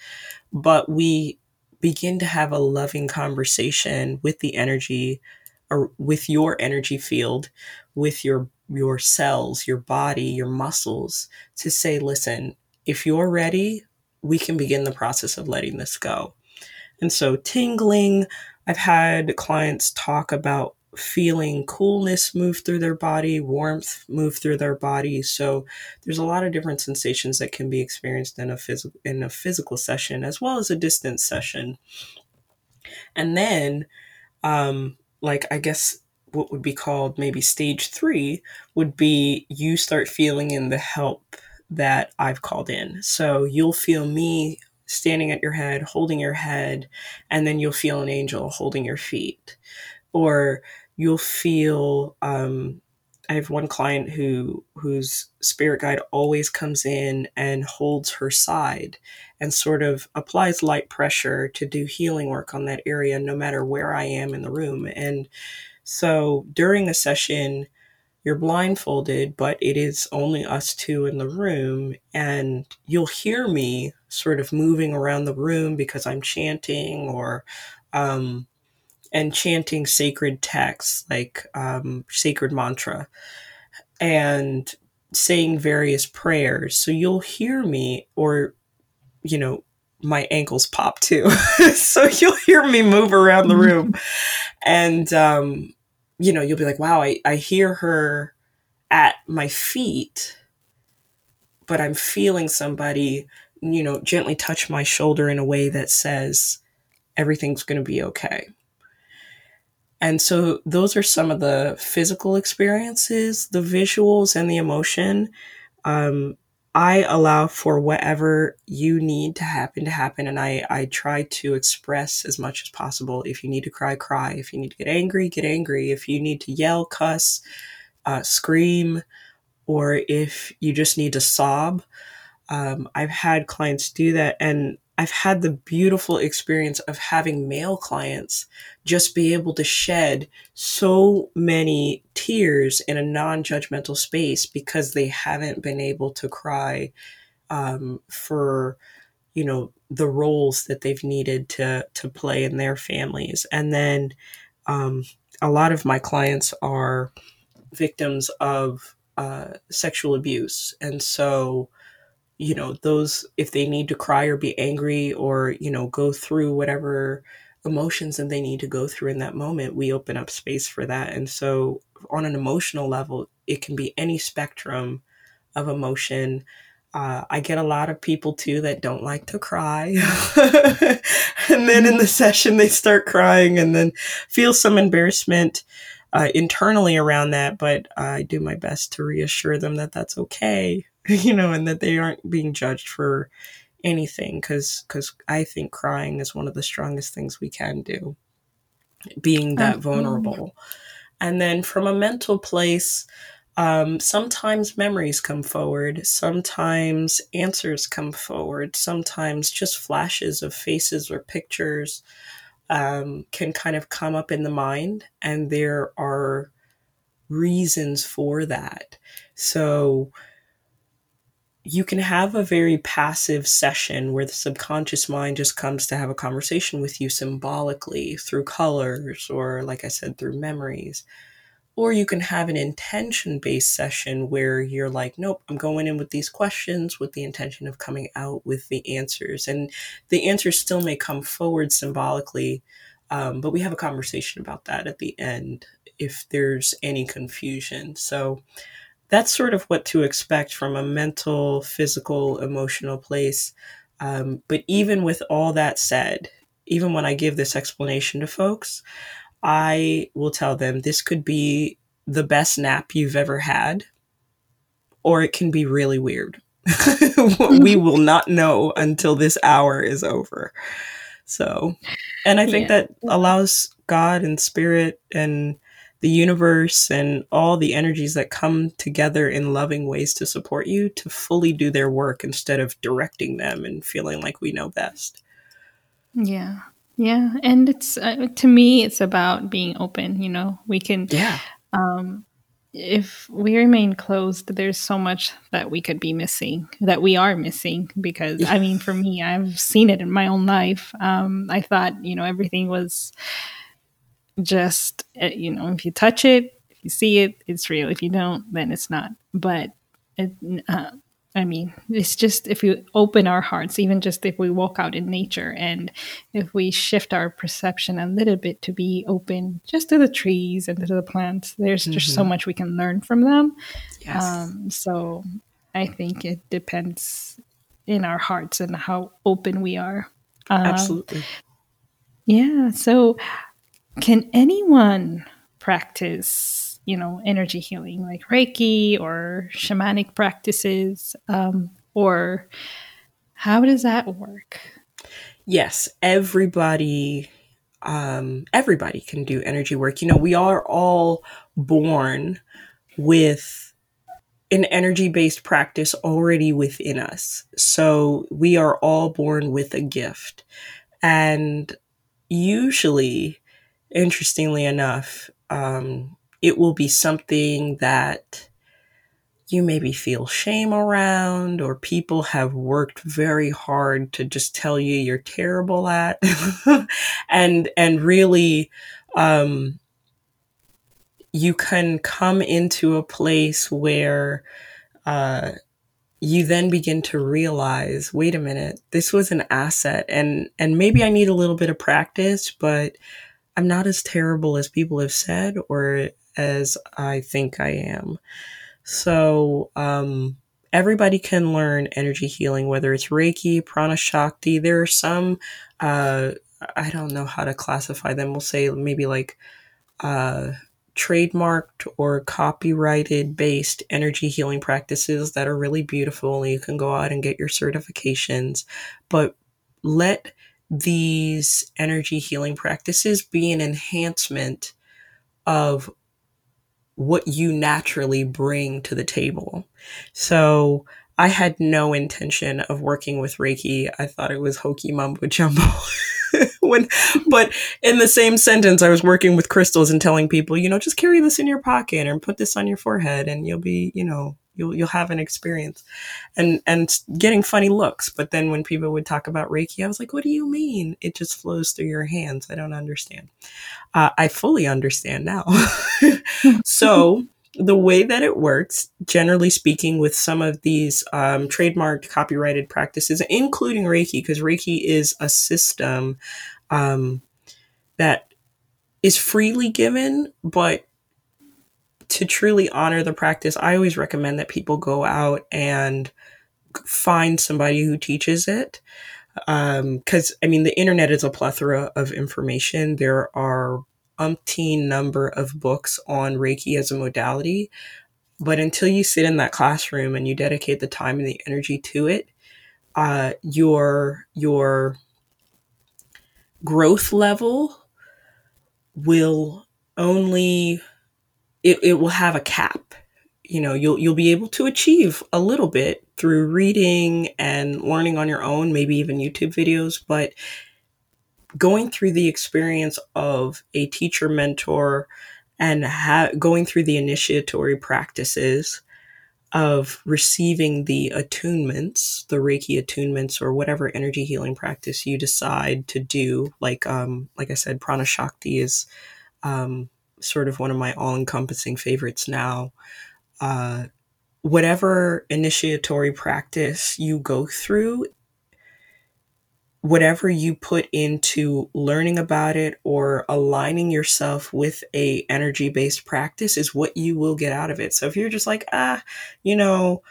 but we begin to have a loving conversation with the energy or with your energy field, with your your cells, your body, your muscles to say, listen, if you're ready, we can begin the process of letting this go. And so tingling, I've had clients talk about feeling coolness move through their body, warmth move through their body. So there's a lot of different sensations that can be experienced in a physical in a physical session as well as a distance session. And then um like I guess what would be called maybe stage 3 would be you start feeling in the help that I've called in. So you'll feel me standing at your head, holding your head, and then you'll feel an angel holding your feet. Or you'll feel um, I have one client who whose spirit guide always comes in and holds her side and sort of applies light pressure to do healing work on that area no matter where I am in the room. And so during the session, you're blindfolded, but it is only us two in the room, and you'll hear me sort of moving around the room because I'm chanting or um, and chanting sacred texts like um, sacred mantra and saying various prayers. So you'll hear me, or, you know, my ankles pop too. <laughs> so you'll hear me move around the room. <laughs> and, um, you know, you'll be like, wow, I, I hear her at my feet, but I'm feeling somebody, you know, gently touch my shoulder in a way that says, everything's going to be okay. And so those are some of the physical experiences, the visuals, and the emotion. Um, I allow for whatever you need to happen to happen. And I, I try to express as much as possible. If you need to cry, cry. If you need to get angry, get angry. If you need to yell, cuss, uh, scream, or if you just need to sob. Um, I've had clients do that. And I've had the beautiful experience of having male clients just be able to shed so many tears in a non judgmental space because they haven't been able to cry um, for, you know, the roles that they've needed to, to play in their families. And then um, a lot of my clients are victims of uh, sexual abuse. And so, you know those if they need to cry or be angry or you know go through whatever emotions that they need to go through in that moment we open up space for that and so on an emotional level it can be any spectrum of emotion. Uh, I get a lot of people too that don't like to cry. <laughs> and then in the session, they start crying and then feel some embarrassment uh, internally around that. But I do my best to reassure them that that's okay, <laughs> you know, and that they aren't being judged for anything because because I think crying is one of the strongest things we can do, being that vulnerable. And then from a mental place, um, sometimes memories come forward, sometimes answers come forward, sometimes just flashes of faces or pictures um, can kind of come up in the mind, and there are reasons for that. So, you can have a very passive session where the subconscious mind just comes to have a conversation with you symbolically through colors or, like I said, through memories. Or you can have an intention based session where you're like, nope, I'm going in with these questions with the intention of coming out with the answers. And the answers still may come forward symbolically, um, but we have a conversation about that at the end if there's any confusion. So, that's sort of what to expect from a mental, physical, emotional place. Um, but even with all that said, even when I give this explanation to folks, I will tell them this could be the best nap you've ever had, or it can be really weird. <laughs> we will not know until this hour is over. So, and I think yeah. that allows God and spirit and the universe and all the energies that come together in loving ways to support you to fully do their work instead of directing them and feeling like we know best. Yeah. Yeah, and it's uh, to me it's about being open, you know. We can Yeah. Um if we remain closed, there's so much that we could be missing, that we are missing. Because I mean, for me, I've seen it in my own life. Um, I thought, you know, everything was just uh, you know if you touch it if you see it it's real if you don't then it's not but it, uh, i mean it's just if we open our hearts even just if we walk out in nature and if we shift our perception a little bit to be open just to the trees and to the plants there's mm-hmm. just so mm-hmm. much we can learn from them yes. Um, so i think it depends in our hearts and how open we are um, absolutely yeah so can anyone practice, you know, energy healing like Reiki or shamanic practices? Um, or how does that work? Yes, everybody um, everybody can do energy work. You know, we are all born with an energy based practice already within us. So we are all born with a gift. And usually, interestingly enough, um, it will be something that you maybe feel shame around, or people have worked very hard to just tell you you're terrible at, <laughs> and and really, um, you can come into a place where. Uh, you then begin to realize wait a minute this was an asset and and maybe i need a little bit of practice but I'm not as terrible as people have said or as I think I am. So, um, everybody can learn energy healing, whether it's Reiki, Prana Shakti. There are some, uh, I don't know how to classify them. We'll say maybe like, uh, trademarked or copyrighted based energy healing practices that are really beautiful. You can go out and get your certifications, but let these energy healing practices be an enhancement of what you naturally bring to the table. So I had no intention of working with Reiki. I thought it was hokey mumbo jumbo. <laughs> when, but in the same sentence, I was working with crystals and telling people, you know, just carry this in your pocket and put this on your forehead and you'll be, you know, you'll you'll have an experience. And and getting funny looks. But then when people would talk about reiki i was like what do you mean? It just flows through your hands. I don't understand. Uh, i fully understand now. <laughs> So the way that it works generally speaking with some of these um, trademarked copyrighted practices including reiki because reiki is a system um, that is freely given but to truly honor the practice, I always recommend that people go out and find somebody who teaches it. Because, um, I mean, the internet is a plethora of information. There are umpteen number of books on Reiki as a modality. But until you sit in that classroom and you dedicate the time and the energy to it, uh, your your growth level will only it, it will have a cap you know you'll you'll be able to achieve a little bit through reading and learning on your own maybe even youtube videos but going through the experience of a teacher mentor and ha- going through the initiatory practices of receiving the attunements, the Reiki attunements, or whatever energy healing practice you decide to do. Like, um, like I said, Prana Shakti is um, sort of one of my all-encompassing favorites now. Uh, whatever initiatory practice you go through whatever you put into learning about it or aligning yourself with a energy based practice is what you will get out of it. So if you're just like, ah, you know,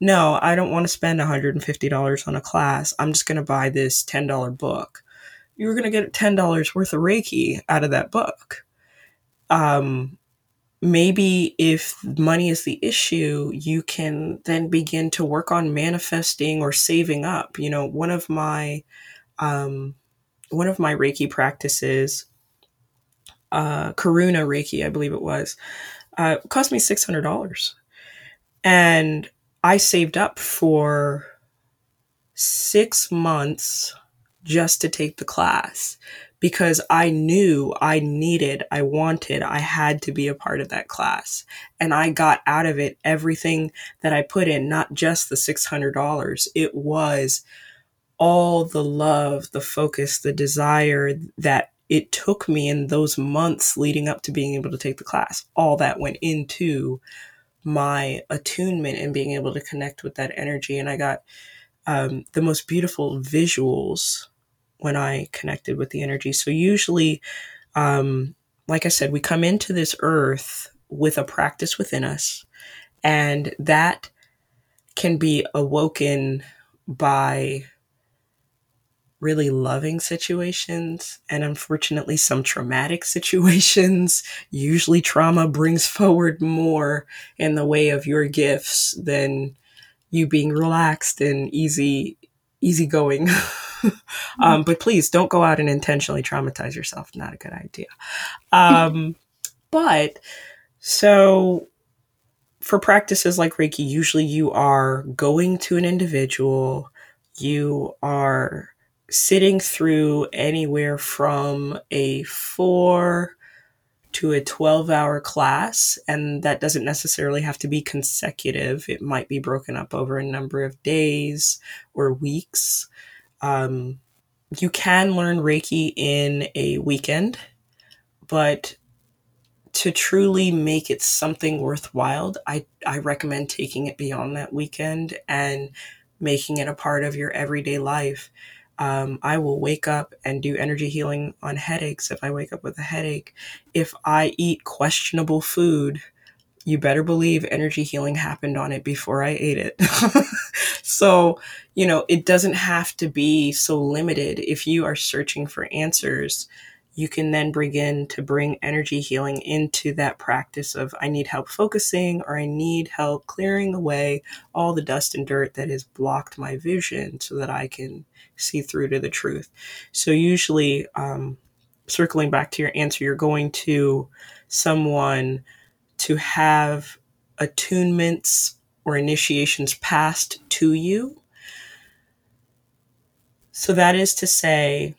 no, I don't want to spend $150 on a class. I'm just going to buy this $10 book. You're going to get $10 worth of Reiki out of that book. Um, maybe if money is the issue, you can then begin to work on manifesting or saving up. You know, one of my um, one of my Reiki practices, uh, Karuna Reiki, I believe it was, uh, cost me six hundred dollars, and I saved up for six months just to take the class because I knew I needed, I wanted, I had to be a part of that class. And I got out of it everything that I put in, not just the $600. It was all the love, the focus, the desire that it took me in those months leading up to being able to take the class. All that went into my attunement and being able to connect with that energy. And I got um, the most beautiful visuals when I connected with the energy. So, usually, um, like I said, we come into this earth with a practice within us, and that can be awoken by really loving situations and unfortunately some traumatic <laughs> situations. Usually trauma brings <laughs> forward more in the way of your gifts than you being relaxed and easy easygoing. <laughs> um, but please don't go out and intentionally traumatize yourself. Not a good idea. Um, <laughs> but so for practices like Reiki, usually you are going to an individual, you are sitting through anywhere from a four to a 12 hour class, and that doesn't necessarily have to be consecutive. It might be broken up over a number of days or weeks. Um, you can learn Reiki in a weekend, but to truly make it something worthwhile, I, I recommend taking it beyond that weekend and making it a part of your everyday life. Um, I will wake up and do energy healing on headaches if I wake up with a headache. If I eat questionable food, you better believe energy healing happened on it before I ate it. <laughs> so, you know, it doesn't have to be so limited. If you are searching for answers, you can then begin to bring energy healing into that practice of I need help focusing or I need help clearing away all the dust and dirt that has blocked my vision so that I can see through to the truth. So, usually, um, circling back to your answer, you're going to someone to have attunements or initiations passed to you. So, that is to say,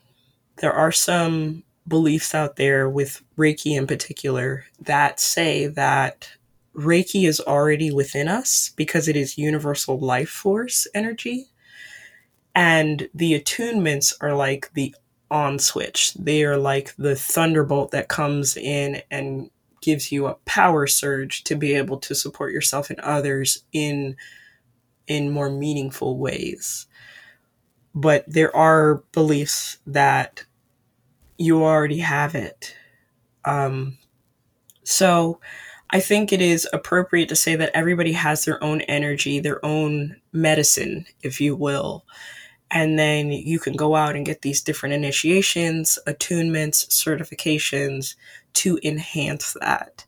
there are some beliefs out there with Reiki in particular that say that Reiki is already within us because it is universal life force energy. And the attunements are like the on switch. They are like the thunderbolt that comes in and gives you a power surge to be able to support yourself and others in in more meaningful ways. But there are beliefs that you already have it. Um, so I think it is appropriate to say that everybody has their own energy, their own medicine, if you will. And then you can go out and get these different initiations, attunements, certifications to enhance that.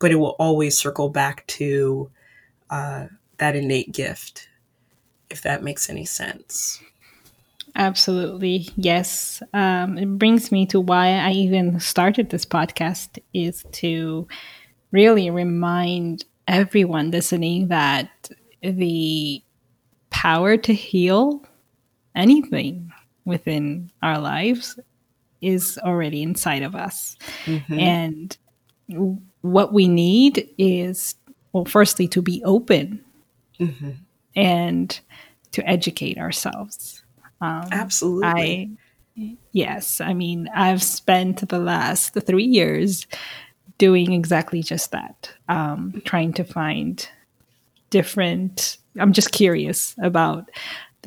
But it will always circle back to uh, that innate gift, if that makes any sense. Absolutely. Yes. Um, it brings me to why I even started this podcast is to really remind everyone listening that the power to heal anything within our lives is already inside of us. Mm-hmm. And what we need is, well, firstly, to be open mm-hmm. and to educate ourselves. Um, Absolutely. I, yes. I mean, I've spent the last three years doing exactly just that, um, trying to find different. I'm just curious about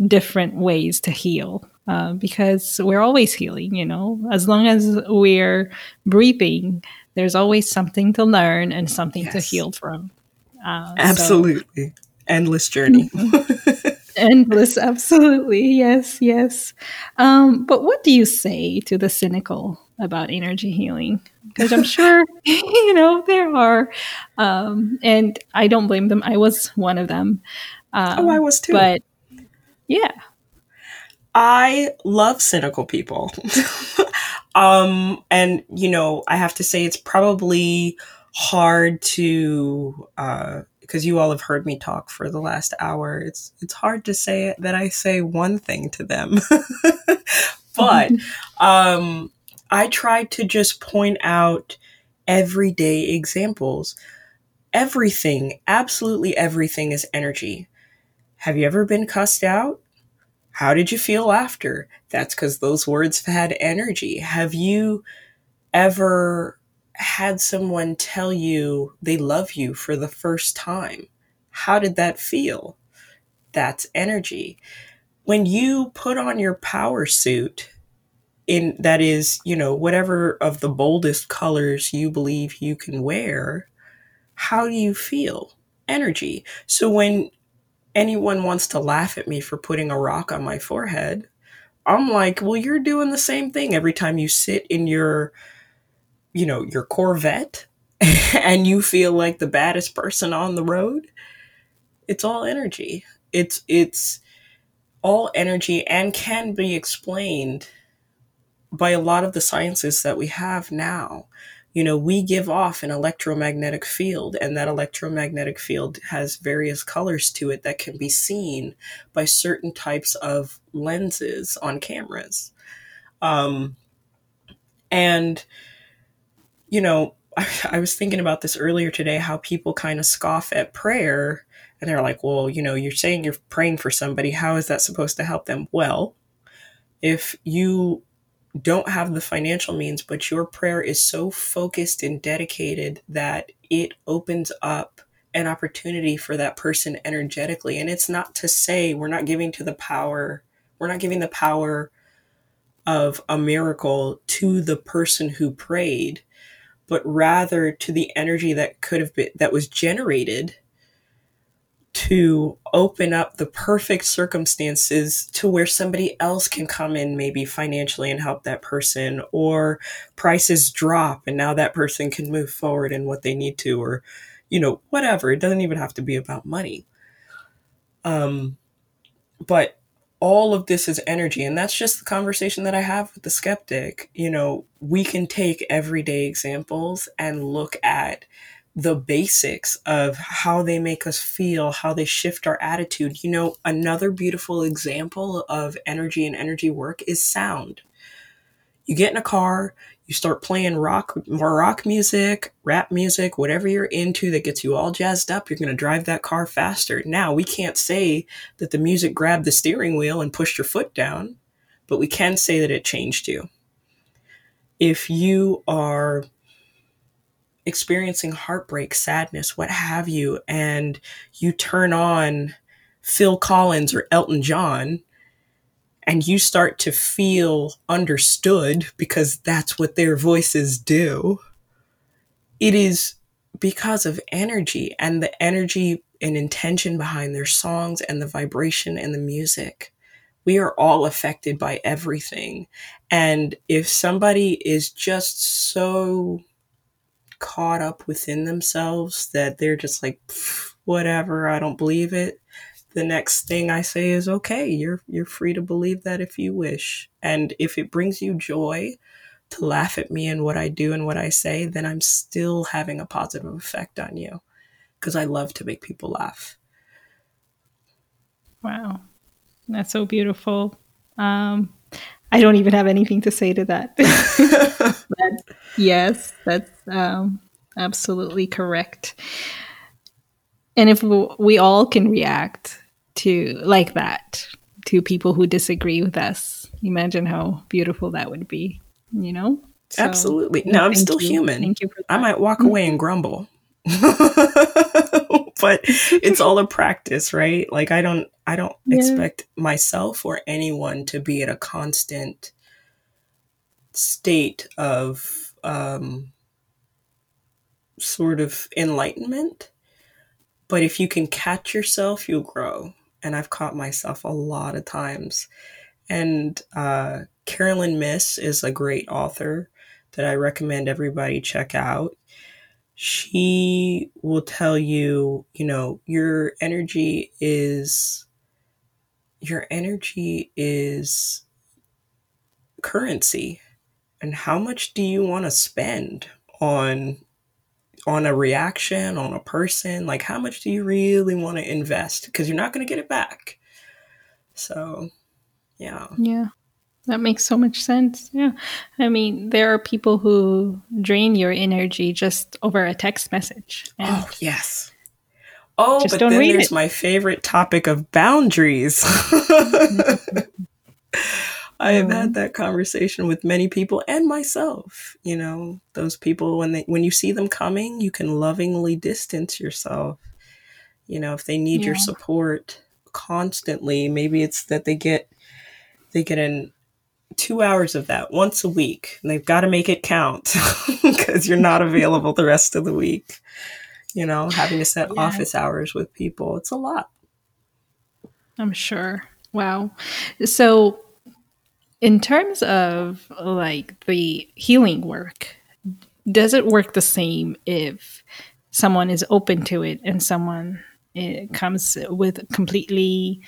different ways to heal uh, because we're always healing, you know, as long as we're breathing, there's always something to learn and something yes. to heal from. Uh, Absolutely. So. Endless journey. <laughs> <laughs> Endless, <laughs> absolutely. Yes, yes. Um, but what do you say to the cynical about energy healing? Because I'm sure, <laughs> <laughs> you know, there are, um, and I don't blame them. I was one of them. Um, oh, I was too. But yeah. I love cynical people. um, and, you know, I have to say it's probably hard to, uh, because you all have heard me talk for the last hour. It's it's hard to say that I say one thing to them, <laughs> but <laughs> um, I try to just point out everyday examples. Everything, absolutely everything, is energy. Have you ever been cussed out? How did you feel after? That's because those words had energy. Have you ever had someone tell you they love you for the first time. How did that feel? That's energy. When you put on your power suit, in that is, you know, whatever of the boldest colors you believe you can wear, how do you feel? Energy. So when anyone wants to laugh at me for putting a rock on my forehead, I'm like, well, you're doing the same thing every time you sit in your you know, your Corvette <laughs> and you feel like the baddest person on the road, it's all energy. It's it's all energy and can be explained by a lot of the sciences that we have now. You know, we give off an electromagnetic field, and that electromagnetic field has various colors to it that can be seen by certain types of lenses on cameras. Um, and you know, <laughs> I, I was thinking about this earlier today how people kind of scoff at prayer and they're like, well, you know, you're saying you're praying for somebody. How is that supposed to help them? Well, if you don't have the financial means, but your prayer is so focused and dedicated that it opens up an opportunity for that person energetically. And it's not to say we're not giving to the power, we're not giving the power of a miracle to the person who prayed but rather to the energy that could have been that was generated to open up the perfect circumstances to where somebody else can come in maybe financially and help that person or prices drop and now that person can move forward in what they need to or you know whatever. It doesn't even have to be about money. Um but all of this is energy. And that's just the conversation that I have with the skeptic. You know, we can take everyday examples and look at the basics of how they make us feel, how they shift our attitude. You know, another beautiful example of energy and energy work is sound. You get in a car, you start playing rock more rock music rap music whatever you're into that gets you all jazzed up you're going to drive that car faster. Now we can't say that the music grabbed the steering wheel and pushed your foot down but we can say that it changed you. If you are experiencing heartbreak sadness what have you and you turn on phil collins or elton john and you start to feel understood because that's what their voices do, it is because of energy and the energy and intention behind their songs and the vibration and the music. We are all affected by everything. And if somebody is just so caught up within themselves that they're just like, whatever, I don't believe it. The next thing I say is, okay, you're, you're free to believe that if you wish. And if it brings you joy to laugh at me and what I do and what I say, then I'm still having a positive effect on you because I love to make people laugh. Wow. That's so beautiful. Um, I don't even have anything to say to that. <laughs> but yes, that's um, absolutely correct. And if we all can react to like that to people who disagree with us, imagine how beautiful that would be, you know? So, Absolutely. No, I'm still you. human. Thank you I might walk away and grumble. <laughs> but it's all a practice, right? Like I don't I don't <laughs> yeah. expect myself or anyone to be at a constant state of um sort of enlightenment. But if you can catch yourself, you'll grow. And I've caught myself a lot of times. And uh, Caroline Myss is a great author that I recommend everybody check out she will tell you, you know, your energy is your energy is currency. And how much do you want to spend on on a reaction, on a person? Like how much do you really want to invest because you're not going to get it back. So, yeah. Yeah. That makes so much sense. Yeah. I mean, there are people who drain your energy just over a text message. oh, yes. Oh, but then there's it. my favorite topic of boundaries. <laughs> Mm-hmm. I have had mm-hmm. that conversation with many people and myself. You know, those people when they when you see them coming, you can lovingly distance yourself. You know, if they need yeah. your support constantly, maybe it's that they get they get in two hours of that once a week. And they've got to make it count <laughs> because you're not available the rest of the week. You know, having to set yeah. office hours with people, it's a lot. I'm sure. Wow. So, in terms of like the healing work, does it work the same if someone is open to it and someone it eh, comes with completely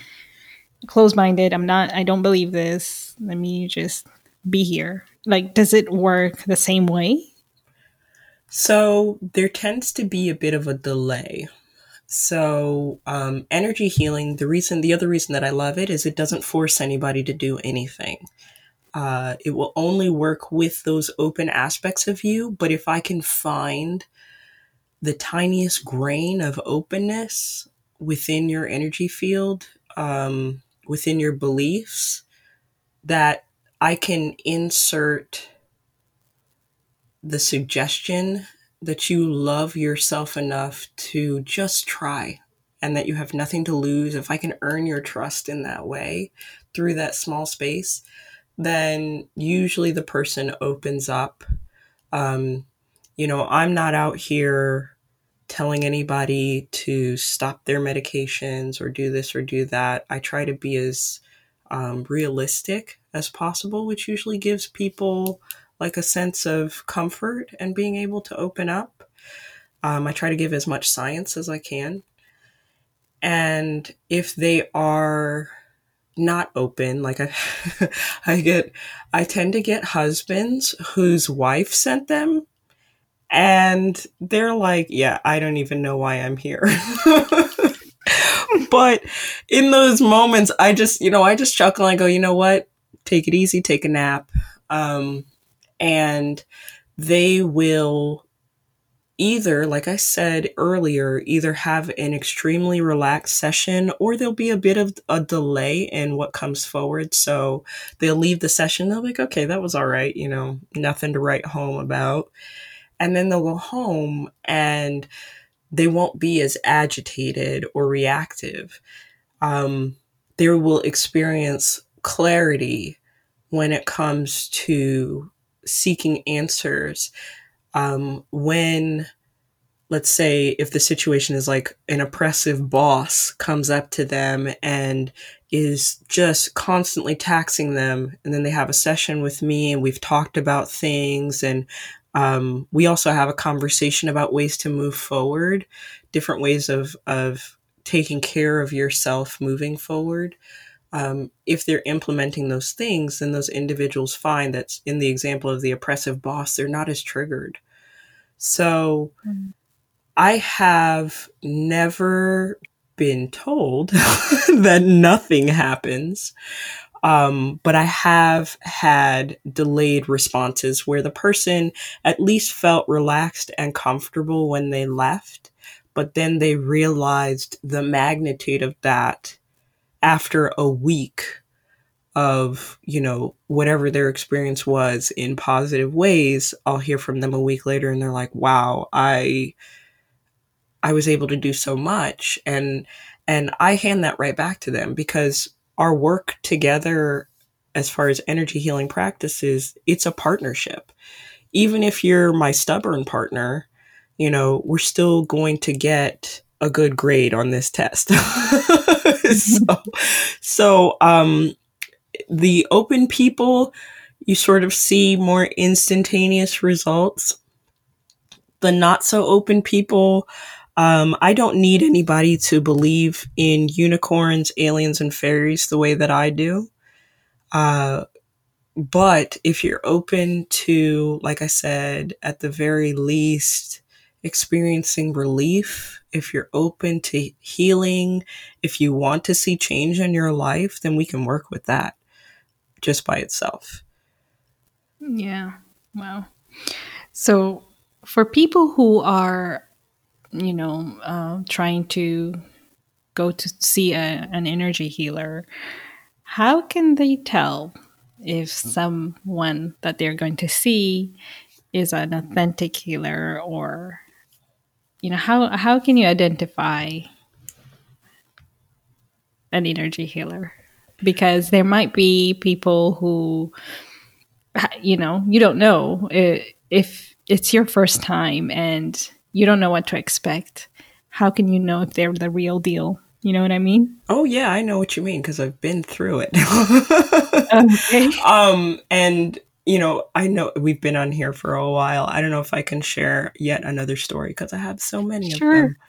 closed minded. I'm not, I don't believe this. Let me just be here. Like, does it work the same way? So there tends to be a bit of a delay. So, um, energy healing, the reason, the other reason that I love it is it doesn't force anybody to do anything. Uh, it will only work with those open aspects of you. But if I can find the tiniest grain of openness within your energy field, um, within your beliefs that I can insert the suggestion that you love yourself enough to just try and that you have nothing to lose. If I can earn your trust in that way through that small space, then usually the person opens up. Um, you know, I'm not out here telling anybody to stop their medications or do this or do that. I try to be as um, realistic as possible, which usually gives people like a sense of comfort and being able to open up. Um, I try to give as much science as I can. And if they are not open, like I, <laughs> I get, I tend to get husbands whose wife sent them and they're like, yeah, I don't even know why I'm here. <laughs> but in those moments, I just, you know, I just chuckle and I go, you know what? Take it easy, take a nap. Um, and they will either, like I said earlier, either have an extremely relaxed session or there'll be a bit of a delay in what comes forward. So they'll leave the session, they'll be like, okay, that was all right, you know, nothing to write home about and then they'll go home and they won't be as agitated or reactive. Um, they will experience clarity when it comes to seeking answers. Um, when let's say if the situation is like an oppressive boss comes up to them and is just constantly taxing them and then they have a session with me and we've talked about things and um, we also have a conversation about ways to move forward different ways of of taking care of yourself moving forward um, if they're implementing those things then those individuals find that in the example of the oppressive boss they're not as triggered so mm. I have never been told <laughs> that nothing happens. Um, but I have had delayed responses where the person at least felt relaxed and comfortable when they left, but then they realized the magnitude of that after a week of, you know, whatever their experience was in positive ways. I'll hear from them a week later and they're like, wow, I I was able to do so much and and I hand that right back to them because our work together as far as energy healing practices, it's a partnership. Even if you're my stubborn partner, you know, we're still going to get a good grade on this test. <laughs> <laughs> so, so um, the open people, you sort of see more instantaneous results. The not so open people, um, I don't need anybody to believe in unicorns, aliens, and fairies the way that I do. Uh, but if you're open to, like I said, at the very least, experiencing relief, if you're open to healing, if you want to see change in your life, then we can work with that just by itself. Yeah. Wow. So, for people who are you know, uh, trying to go to see a, an energy healer, how can they tell if someone that they're going to see is an authentic healer or you know how how can you identify an energy healer because there might be people who you know you don't know if it's your first time and you don't know what to expect. How can you know if they're the real deal? You know what I mean? Oh yeah, I know what you mean because I've been through it. <laughs> okay. Um, and you know, I know we've been on here for a while. I don't know if I can share yet another story because I have so many sure. of them. <laughs>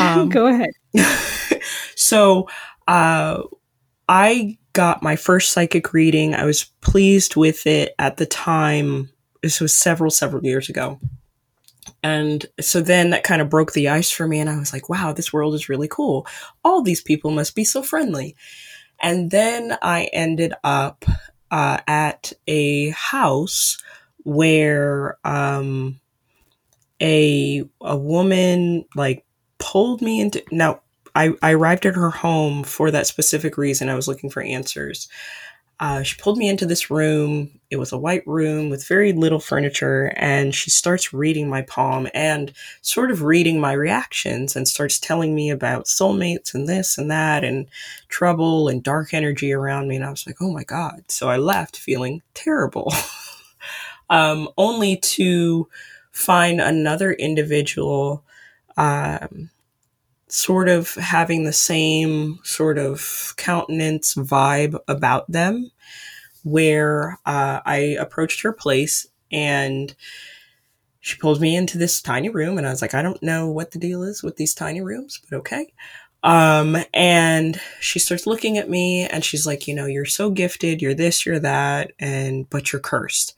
Um, Go ahead. <laughs> so, uh, I got my first psychic reading. I was pleased with it at the time. This was several, several years ago. And so then that kind of broke the ice for me. And I was like, wow, this world is really cool. All these people must be so friendly. And then I ended up uh, at a house where um, a a woman like pulled me into now I, I arrived at her home for that specific reason. I was looking for answers. Uh, she pulled me into this room. It was a white room with very little furniture, and she starts reading my palm and sort of reading my reactions and starts telling me about soulmates and this and that and trouble and dark energy around me. And I was like, oh my God. So I left feeling terrible, <laughs> um, only to find another individual um, sort of having the same sort of countenance vibe about them where uh, I approached her place and she pulled me into this tiny room and I was like, I don't know what the deal is with these tiny rooms, but okay. Um, and she starts looking at me and she's like, you know, you're so gifted, you're this, you're that, and but you're cursed.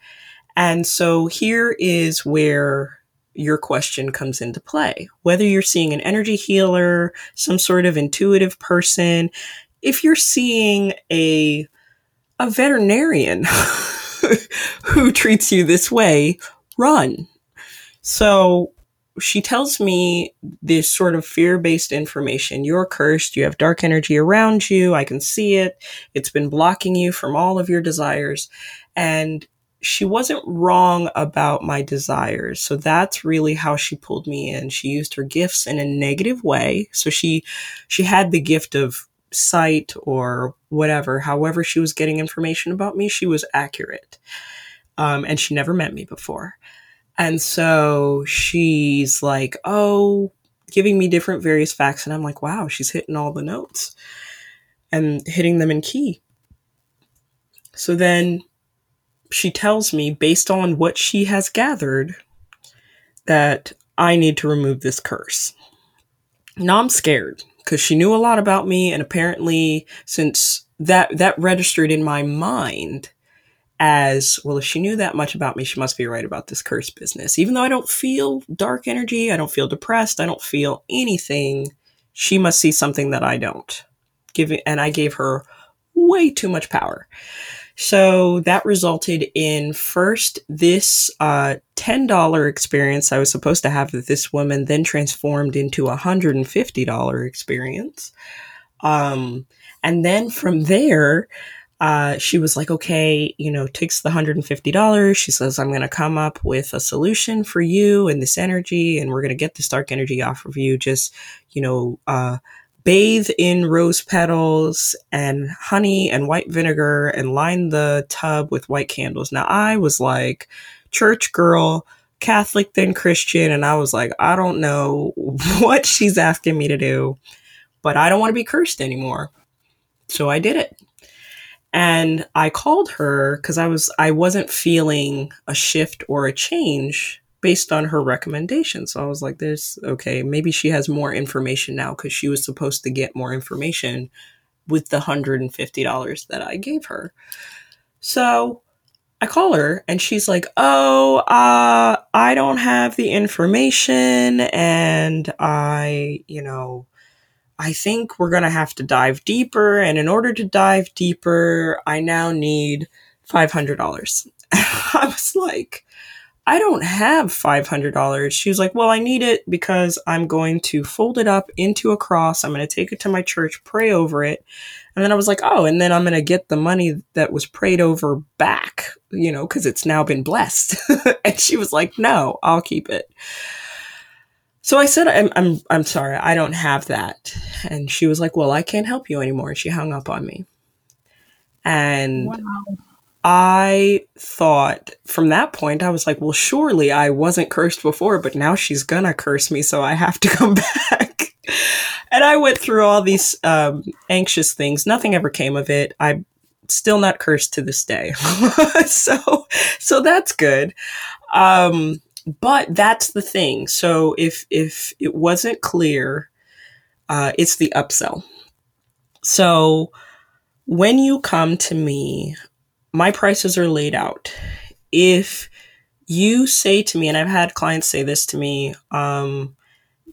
And so here is where your question comes into play. Whether you're seeing an energy healer, some sort of intuitive person, if you're seeing a a veterinarian <laughs> who treats you this way, run. So she tells me this sort of fear based information. You're cursed. You have dark energy around you. I can see it. It's been blocking you from all of your desires. And she wasn't wrong about my desires. So that's really how she pulled me in. She used her gifts in a negative way. So she, she had the gift of sight or whatever. However, she was getting information about me, she was accurate. Um, and she never met me before. And so she's like, oh, giving me different various facts. And I'm like, wow, she's hitting all the notes and hitting them in key. So then she tells me, based on what she has gathered, that I need to remove this curse. Now I'm scared because she knew a lot about me, and apparently, since that that registered in my mind as well, if she knew that much about me, she must be right about this curse business. Even though I don't feel dark energy, I don't feel depressed, I don't feel anything. She must see something that I don't. Giving, and I gave her way too much power. So that resulted in first this uh, $10 experience I was supposed to have with this woman, then transformed into a $150 experience. Um, and then from there, uh, she was like, okay, you know, takes the $150. She says, I'm going to come up with a solution for you and this energy, and we're going to get this dark energy off of you. Just, you know, uh, bathe in rose petals and honey and white vinegar and line the tub with white candles. Now, I was like, church girl, Catholic, then Christian. And I was like, I don't know <laughs> what she's asking me to do, but I don't want to be cursed anymore. So I did it. And I called her because I was I wasn't feeling a shift or a change based on her recommendation. So I was like, "This okay? Maybe she has more information now because she was supposed to get more information with the hundred and fifty dollars that I gave her." So I call her and she's like, "Oh, uh, I don't have the information, and I, you know." I think we're going to have to dive deeper. And in order to dive deeper, I now need $500. <laughs> I was like, I don't have $500. She was like, Well, I need it because I'm going to fold it up into a cross. I'm going to take it to my church, pray over it. And then I was like, Oh, and then I'm going to get the money that was prayed over back, you know, because it's now been blessed. <laughs> and she was like, No, I'll keep it. So I said, I'm, I'm, I'm sorry, I don't have that. And she was like, Well, I can't help you anymore. She hung up on me. And wow. I thought from that point, I was like, well, surely I wasn't cursed before, but now she's gonna curse me, so I have to <laughs> come back. and I went through all these um, anxious things. Nothing ever came of it. I'm still not cursed to this day. <laughs> so, so that's good. Um, but that's the thing. So if, if it wasn't clear, uh, it's the upsell. So when you come to me my prices are laid out. If you say to me, and I've had clients say this to me, um,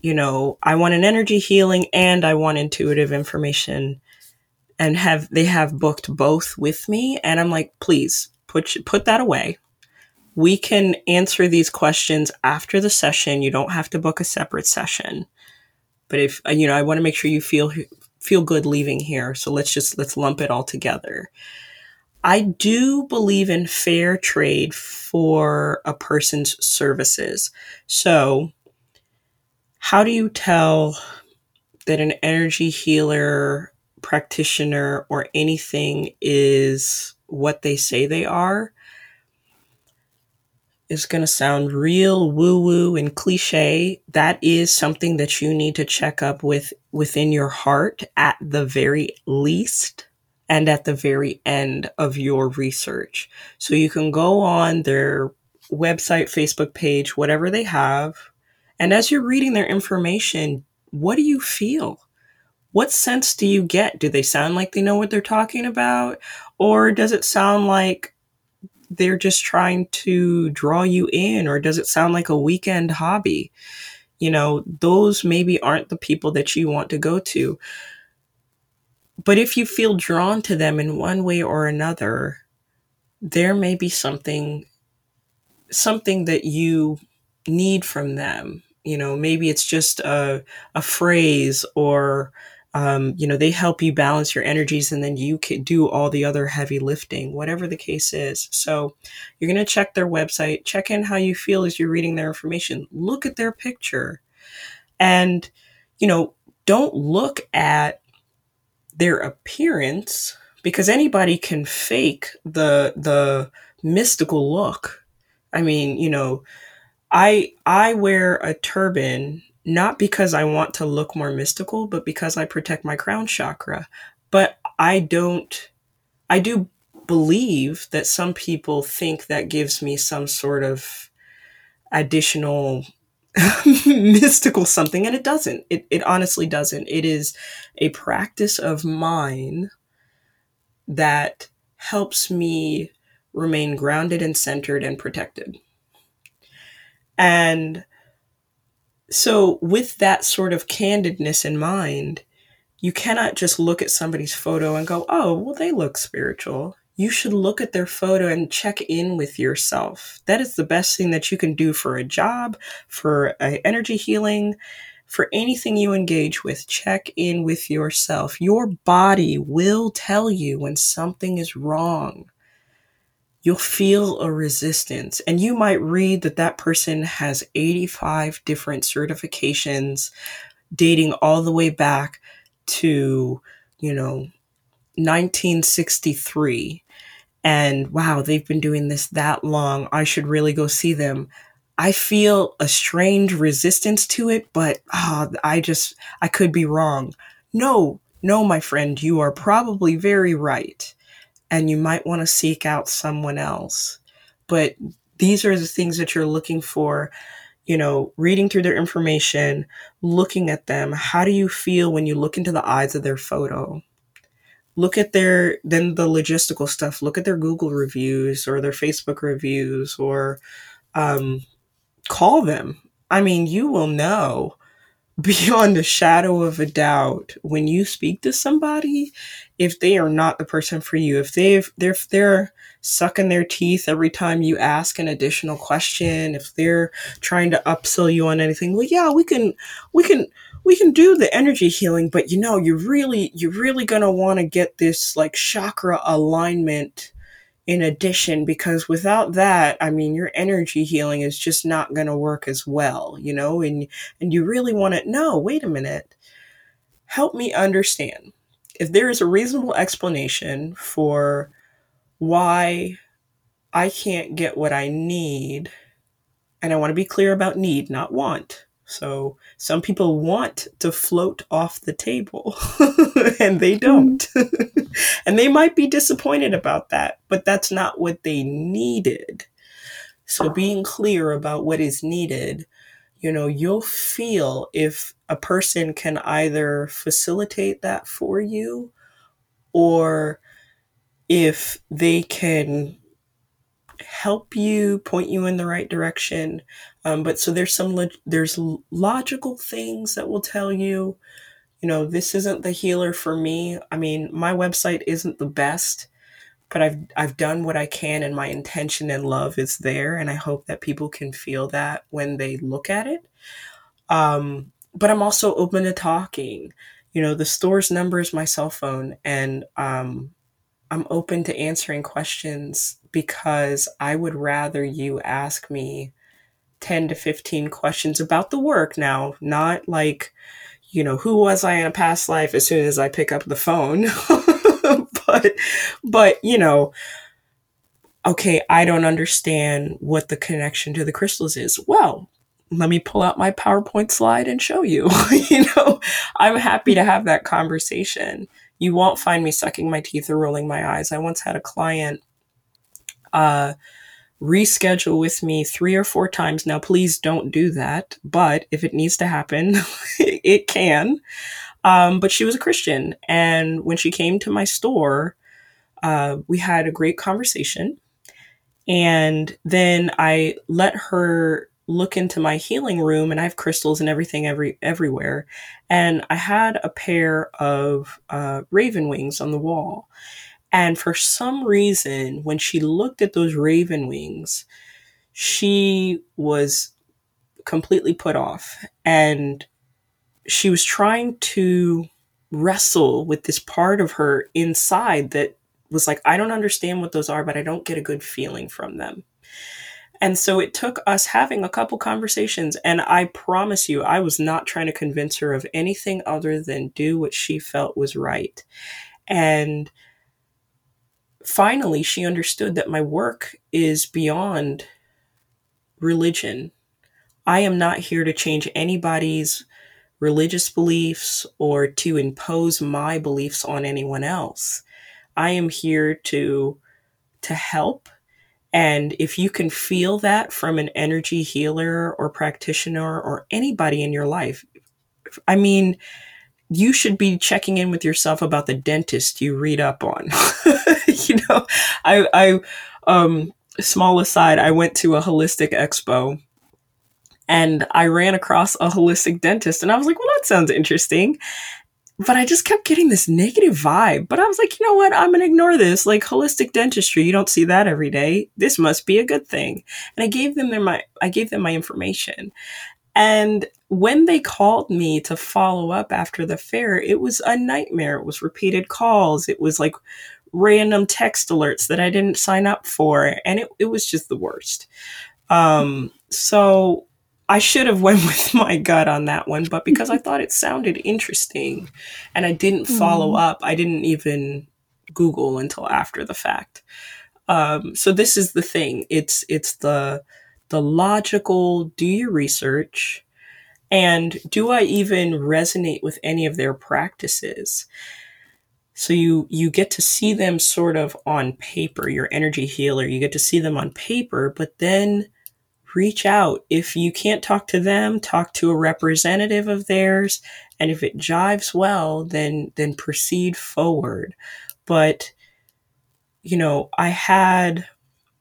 you know, I want an energy healing and I want intuitive information and have they have booked both with me and I'm like, please put put that away. We can answer these questions after the session. You don't have to book a separate session. But if you know, I want to make sure you feel feel good leaving here. So let's just let's lump it all together. I do believe in fair trade for a person's services. So, how do you tell that an energy healer, practitioner, or anything is what they say they are? Is going to sound real woo woo and cliche. That is something that you need to check up with within your heart at the very least and at the very end of your research. So you can go on their website, Facebook page, whatever they have. And as you're reading their information, what do you feel? What sense do you get? Do they sound like they know what they're talking about? Or does it sound like they're just trying to draw you in? Or does it sound like a weekend hobby? You know, those maybe aren't the people that you want to go to. But if you feel drawn to them in one way or another, there may be something something that you need from them. You know, maybe it's just a a phrase or um, you know, they help you balance your energies and then you can do all the other heavy lifting, whatever the case is. So you're going to check their website, check in how you feel as you're reading their information, look at their picture and, you know, don't look at their appearance because anybody can fake the the mystical look. I mean, you know, I I wear a turban not because I want to look more mystical, but because I protect my crown chakra. But I don't I do believe that some people think that gives me some sort of additional <laughs> mystical something and it doesn't. It, it honestly doesn't. It is a practice of mine that helps me remain grounded and centered and protected. And so with that sort of candidness in mind you cannot just look at somebody's photo and go oh well they look spiritual you should look at their photo and check in with yourself. That is the best thing that you can do for a job, for energy healing, for anything you engage with. Check in with yourself. Your body will tell you when something is wrong. You'll feel a resistance, and you might read that that person has 85 different certifications dating all the way back to, you know, 1963 and wow, they've been doing this that long. I should really go see them. I feel a strange resistance to it, but oh, I just, I could be wrong. No, no, my friend, you are probably very right. And you might want to seek out someone else. But these are the things that you're looking for, you know, reading through their information, looking at them. How do you feel when you look into the eyes of their photo? Look at their then the logistical stuff look at their google reviews or their facebook reviews or um, call them. I mean you will know <laughs> beyond a shadow of a doubt when you speak to somebody if they are not the person for you if they've they're if they're sucking their teeth every time you ask an additional question if they're trying to upsell you on anything. Well yeah we can we can we can do the energy healing, but you know, you're really, you're really going to want to get this like chakra alignment in addition, because without that, I mean, your energy healing is just not going to work as well, you know, and, and you really want to, no, wait a minute. Help me understand if there is a reasonable explanation for why I can't get what I need, and I want to be clear about need, not want so some people want to float off the table <laughs> and they don't. Mm. <laughs> and they might be disappointed about that, but that's not what they needed. So being clear about what is needed, you know, you'll feel if a person can either facilitate that for you or if they can help you, point you in the right direction. Um, but so there's some log- there's logical things that will tell you, you know, this isn't the healer for me. I mean, my website isn't the best, but I've I've done what I can, and my intention and love is there, and I hope that people can feel that when they look at it. Um, but I'm also open to talking. You know, the store's number is my cell phone, and um, I'm open to answering questions because I would rather you ask me 10 to 15 questions about the work now, not like, you know, who was I in a past life as soon as I pick up the phone. <laughs> but, but, you know, okay, I don't understand what the connection to the crystals is. Well, let me pull out my PowerPoint slide and show you. <laughs> you know, I'm happy to have that conversation you won't find me sucking my teeth or rolling my eyes. I once had a client uh, reschedule with me three or four times. Now, please don't do that, but if it needs to happen, <laughs> it can. Um, but she was a Christian. And when she came to my store, uh, we had a great conversation. And then I let her look into my healing room and I have crystals and everything every everywhere. And I had a pair of uh, raven wings on the wall. And for some reason, when she looked at those raven wings, she was completely put off. And she was trying to wrestle with this part of her inside that was like, I don't understand what those are, but I don't get a good feeling from them. And so it took us having a couple conversations. And I promise you, I was not trying to convince her of anything other than do what she felt was right. And finally, she understood that my work is beyond religion. I am not here to change anybody's religious beliefs or to impose my beliefs on anyone else. I am here to to help and if you can feel that from an energy healer or practitioner or anybody in your life, I mean, you should be checking in with yourself about the dentist you read up on. <laughs> you know, I, I, um, small aside, I went to a holistic expo and I ran across a holistic dentist and I was like, well, that sounds interesting. But I just kept getting this negative vibe. But I was like, you know what? I'm going to ignore this. Like holistic dentistry, you don't see that every day. This must be a good thing. And I gave them their, my, I gave them my information. And when they called me to follow up after the fair, it was a nightmare. It was repeated calls. It was like random text alerts that I didn't sign up for. And it, it was just the worst. Um, so I should have went <laughs> with my gut on that one, but because I thought it sounded interesting and I didn't follow mm. up, I didn't even Google until after the fact. Um, so this is the thing. It's it's the the logical do your research and do I even resonate with any of their practices? So you you get to see them sort of on paper, your energy healer, you get to see them on paper, but then reach out. If you can't talk to them, talk to a representative of theirs. And if it jives well, then, then proceed forward. But, you know, I had,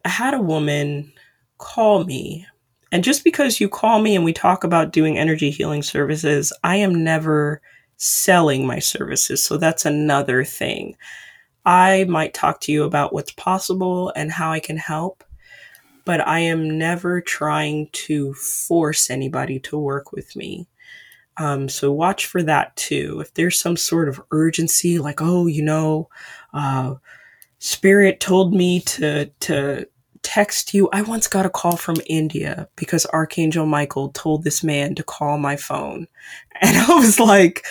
I had a woman call me and just because you call me and we talk about doing energy healing services, I am never selling my services. So that's another thing. I might talk to you about what's possible and how I can help but I am never trying to force anybody to work with me. Um, so watch for that too. If there's some sort of urgency, like, oh, you know, uh, Spirit told me to, to text you. I once got a call from India because Archangel Michael told this man to call my phone. <laughs> And I was like,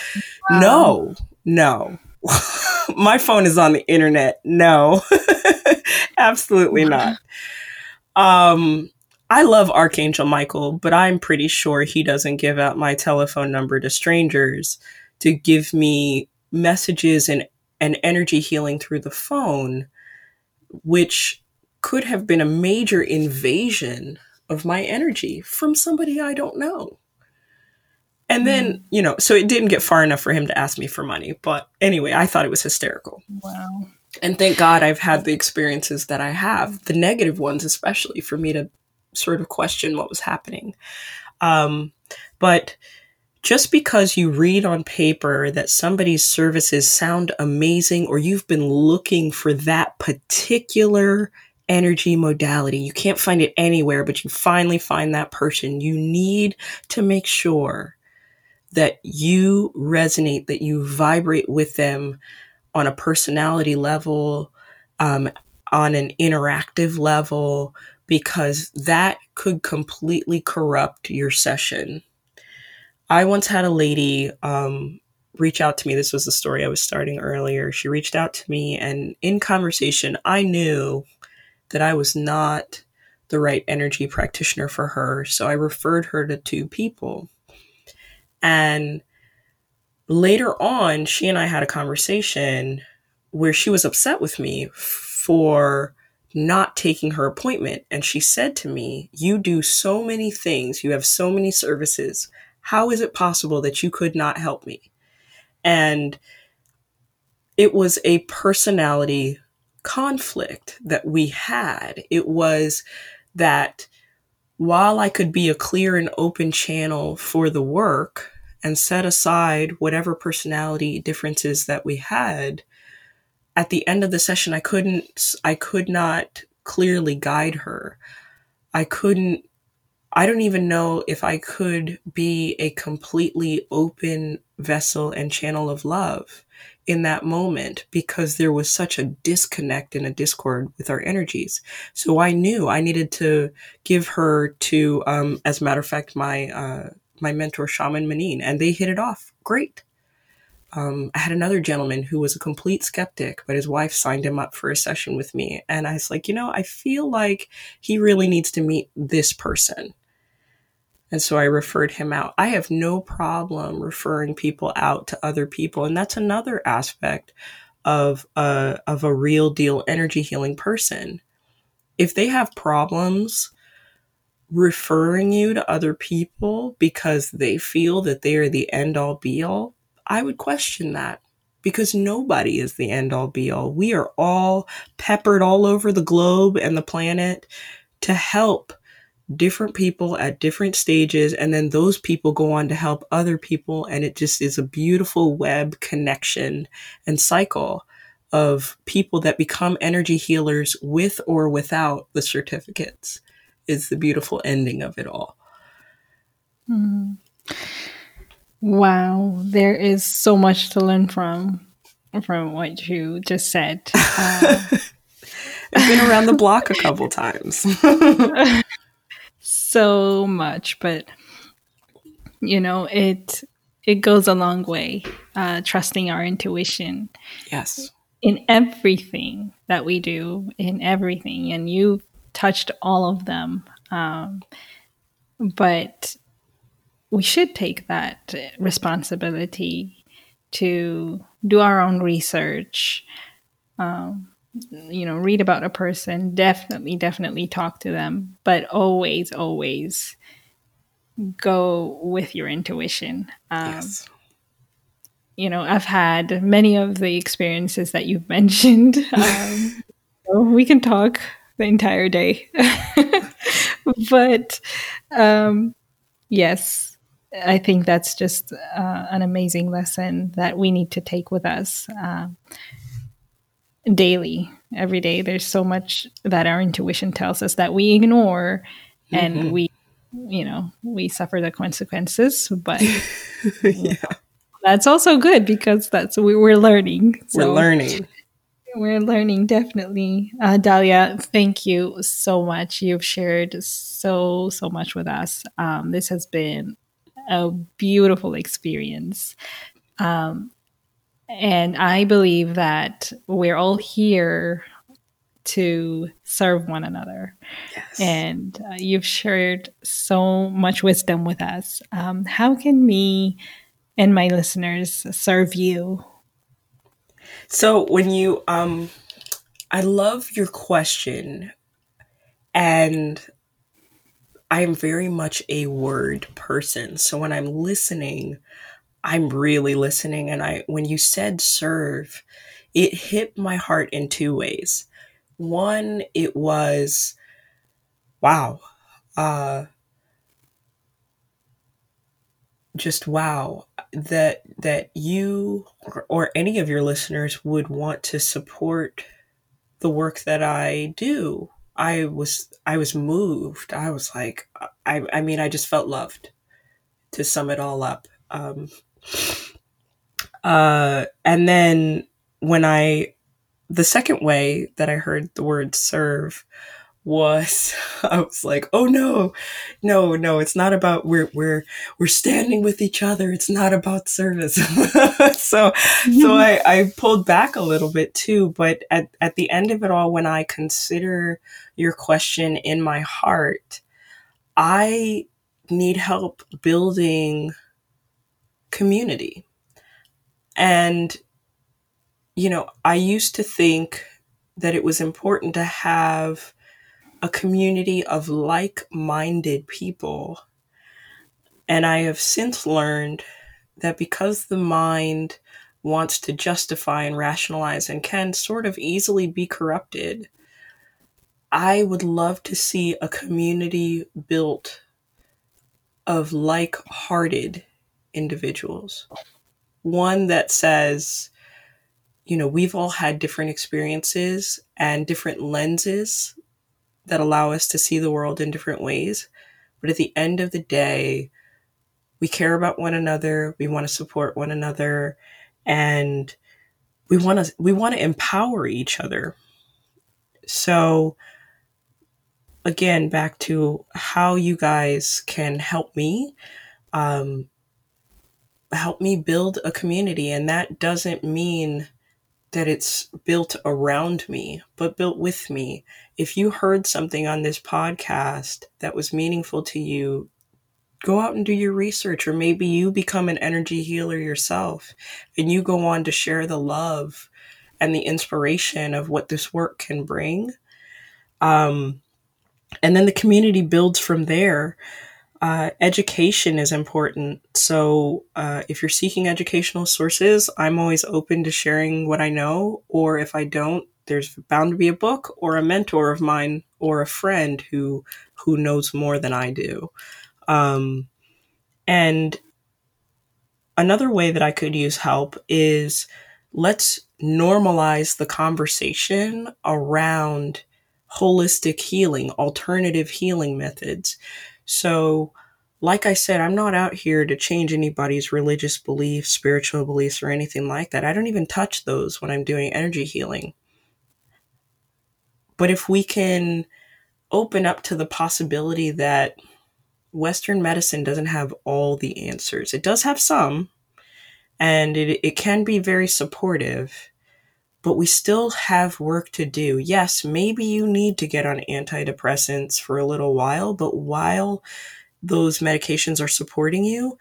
wow. no, no. <laughs> my phone is on the internet. No, <laughs> absolutely not. Um, I love Archangel Michael, but I'm pretty sure he doesn't give out my telephone number to strangers to give me messages and, and energy healing through the phone, which could have been a major invasion of my energy from somebody I don't know. And then, mm. you know, so it didn't get far enough for him to ask me for money. But anyway, I thought it was hysterical. Wow. And thank God I've had the experiences that I have, the negative ones, especially for me to sort of question what was happening. Um, but just because you read on paper that somebody's services sound amazing or you've been looking for that particular energy modality, you can't find it anywhere, but you finally find that person, you need to make sure that you resonate, that you vibrate with them on a personality level, um, on an interactive level, because that could completely corrupt your session. I once had a lady um, reach out to me. This was the story I was starting earlier. She reached out to me, and in conversation, I knew that I was not the right energy practitioner for her. So I referred her to two people. And later on, she and I had a conversation where she was upset with me for not taking her appointment. And she said to me, You do so many things, you have so many services. How is it possible that you could not help me? And it was a personality conflict that we had. It was that while I could be a clear and open channel for the work, and set aside whatever personality differences that we had at the end of the session i couldn't i could not clearly guide her i couldn't i don't even know if i could be a completely open vessel and channel of love in that moment because there was such a disconnect and a discord with our energies. So I knew I needed to give her to, um, as a matter of fact, my uh, my mentor, Shaman Manin, and they hit it off great. Um, I had another gentleman who was a complete skeptic, but his wife signed him up for a session with me. And I was like, you know, I feel like he really needs to meet this person. And so I referred him out. I have no problem referring people out to other people. And that's another aspect of a, of a real deal energy healing person. If they have problems referring you to other people because they feel that they are the end all be all, I would question that because nobody is the end all be all. We are all peppered all over the globe and the planet to help different people at different stages. And then those people go on to help other people. And it just is a beautiful web connection and cycle of people that become energy healers with or without the certificates is the beautiful ending of it all. Mm. Wow, there is so much to learn from from what you just said. Uh, <laughs> I've been around the block a couple times. <laughs> so much, but you know, it it goes a long way. Uh, trusting our intuition. Yes. In everything that we do, in everything, and you touched all of them. Um, but we should take that responsibility to do our own research. Um, you know, read about a person, definitely, definitely talk to them, but always, always go with your intuition. Um, yes. You know, I've had many of the experiences that you've <laughs> mentioned. <laughs> Um, we can talk the entire day. <laughs> but um, yes, I think that's just uh, an amazing lesson that we need to take with us uh, daily, every day. There's so much that our intuition tells us that we ignore, and mm-hmm. we, you know, we suffer the consequences. But <laughs> yeah. that's also good because that's we, we're learning. So. We're learning. We're learning definitely. Uh, Dahlia, thank you so much. You've shared so, so much with us. Um, this has been a beautiful experience. Um, and I believe that we're all here to serve one another. Yes. And uh, you've shared so much wisdom with us. Um, how can me and my listeners serve you? So, when you, um, I love your question, and I am very much a word person. So when I'm listening, I'm really listening. And I, when you said serve, it hit my heart in two ways. One, it was, wow, uh, just wow that that you or, or any of your listeners would want to support the work that I do I was I was moved. I was like I I mean I just felt loved to sum it all up. Um uh and then when I the second way that I heard the word serve was <laughs> I was like, oh no, no, no, it's not about we're we're we're standing with each other. It's not about service. <laughs> so so mm-hmm. I, I pulled back a little bit too, but at, at the end of it all, when I consider your question in my heart, I need help building community. And you know, I used to think that it was important to have a community of like minded people. And I have since learned that because the mind wants to justify and rationalize and can sort of easily be corrupted, I would love to see a community built of like hearted individuals. One that says, you know, we've all had different experiences and different lenses that allow us to see the world in different ways. But at the end of the day, we care about one another, we want to support one another, and we want to we want to empower each other. So again, back to how you guys can help me. Um, help me build a community and that doesn't mean that it's built around me, but built with me. If you heard something on this podcast that was meaningful to you, go out and do your research, or maybe you become an energy healer yourself and you go on to share the love and the inspiration of what this work can bring. Um, and then the community builds from there. Uh, education is important. So, uh, if you're seeking educational sources, I'm always open to sharing what I know. Or if I don't, there's bound to be a book or a mentor of mine or a friend who who knows more than I do. Um, and another way that I could use help is let's normalize the conversation around holistic healing, alternative healing methods. So, like I said, I'm not out here to change anybody's religious beliefs, spiritual beliefs, or anything like that. I don't even touch those when I'm doing energy healing. But if we can open up to the possibility that Western medicine doesn't have all the answers, it does have some, and it, it can be very supportive but we still have work to do. Yes, maybe you need to get on antidepressants for a little while, but while those medications are supporting you,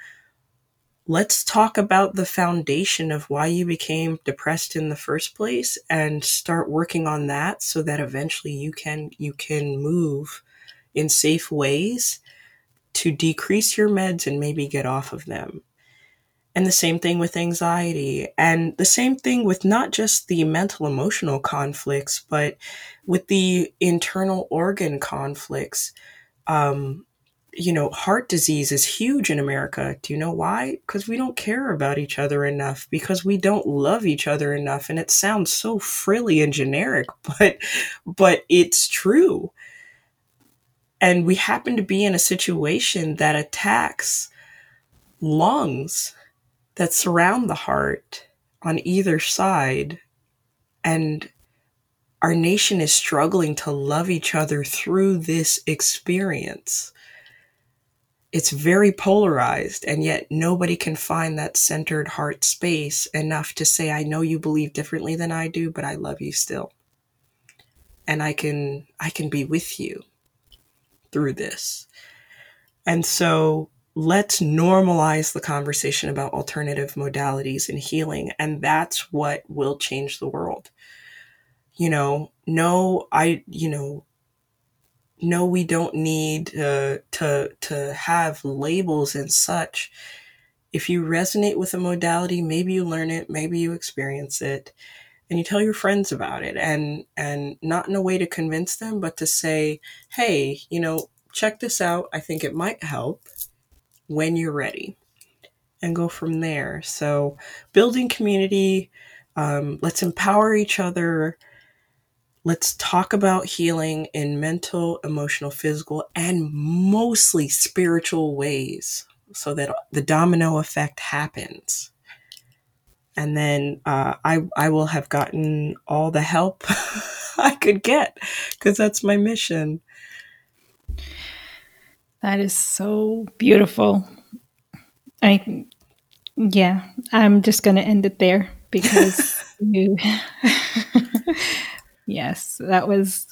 let's talk about the foundation of why you became depressed in the first place and start working on that so that eventually you can you can move in safe ways to decrease your meds and maybe get off of them. And the same thing with anxiety. And the same thing with not just the mental emotional conflicts, but with the internal organ conflicts. Um, you know, heart disease is huge in America. Do you know why? Because we don't care about each other enough, because we don't love each other enough. And it sounds so frilly and generic, <laughs> but but it's true. And we happen to be in a situation that attacks lungs that surround the heart on either side. And our nation is struggling to love each other through this experience. It's very polarized, and yet nobody can find that centered heart space enough to say, I know you believe differently than I do, but I love you still. And I can I can be with you through this. And so let's normalize the conversation about alternative modalities and healing. And that's what will change the world. You know, no, I, you know, no, we don't need uh, to to have labels and such. If you resonate with a modality, maybe you learn it, maybe you experience it, and you tell your friends about it, and and not in a way to convince them, but to say, hey, you know, check this out. I think it might help when you're ready and go from there. So, building community, um, let's empower each other. Let's talk about healing in mental, emotional, physical, and mostly spiritual ways so that the domino effect happens. And then uh, I, I will have gotten all the help <laughs> I could get because that's my mission. That is so beautiful. I, yeah, I'm just going to end it there because <laughs> you, <laughs> yes, that was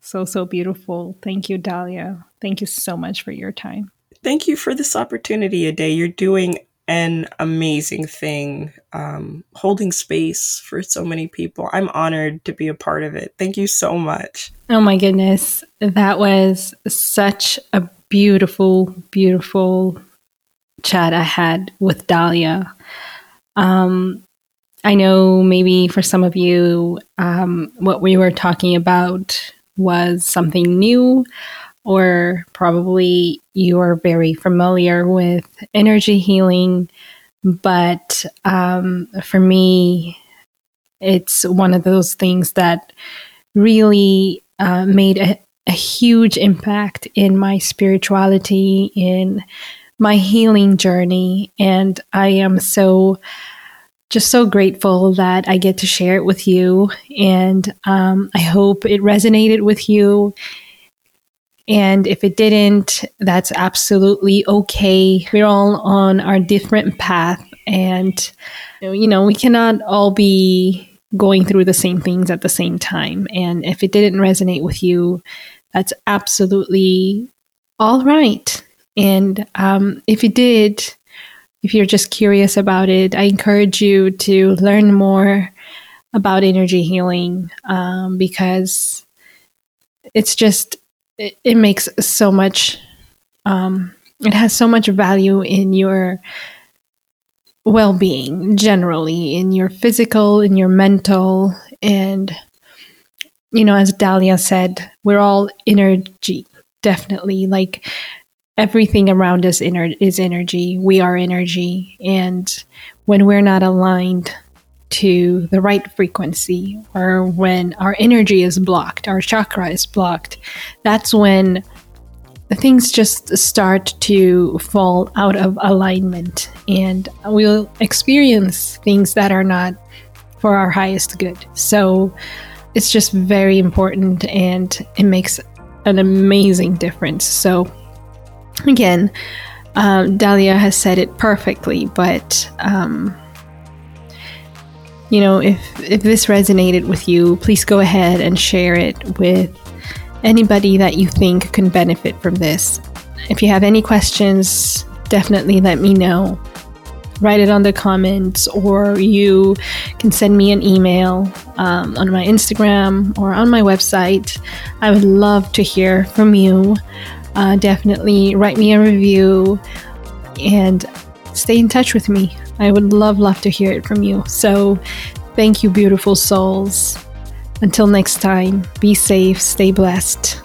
so, so beautiful. Thank you, Dahlia. Thank you so much for your time. Thank you for this opportunity, Ade. You're doing an amazing thing, um, holding space for so many people. I'm honored to be a part of it. Thank you so much. Oh my goodness. That was such a beautiful, beautiful chat I had with Dahlia. Um, I know maybe for some of you, um, what we were talking about was something new, or probably you are very familiar with energy healing. But um, for me, it's one of those things that really uh, made a, a huge impact in my spirituality, in my healing journey. And I am so, just so grateful that I get to share it with you. And um, I hope it resonated with you. And if it didn't, that's absolutely okay. We're all on our different path. And, you know, we cannot all be going through the same things at the same time. And if it didn't resonate with you, that's absolutely all right. And um, if you did, if you're just curious about it, I encourage you to learn more about energy healing um, because it's just, it, it makes so much, um, it has so much value in your well being generally, in your physical, in your mental, and you know, as Dahlia said, we're all energy, definitely. Like everything around us is energy. We are energy. And when we're not aligned to the right frequency, or when our energy is blocked, our chakra is blocked, that's when things just start to fall out of alignment and we'll experience things that are not for our highest good. So, it's just very important and it makes an amazing difference. So, again, um, Dahlia has said it perfectly, but um, you know, if if this resonated with you, please go ahead and share it with anybody that you think can benefit from this. If you have any questions, definitely let me know write it on the comments, or you can send me an email um, on my Instagram or on my website. I would love to hear from you. Uh, definitely write me a review and stay in touch with me. I would love, love to hear it from you. So, thank you, beautiful souls. Until next time, be safe, stay blessed.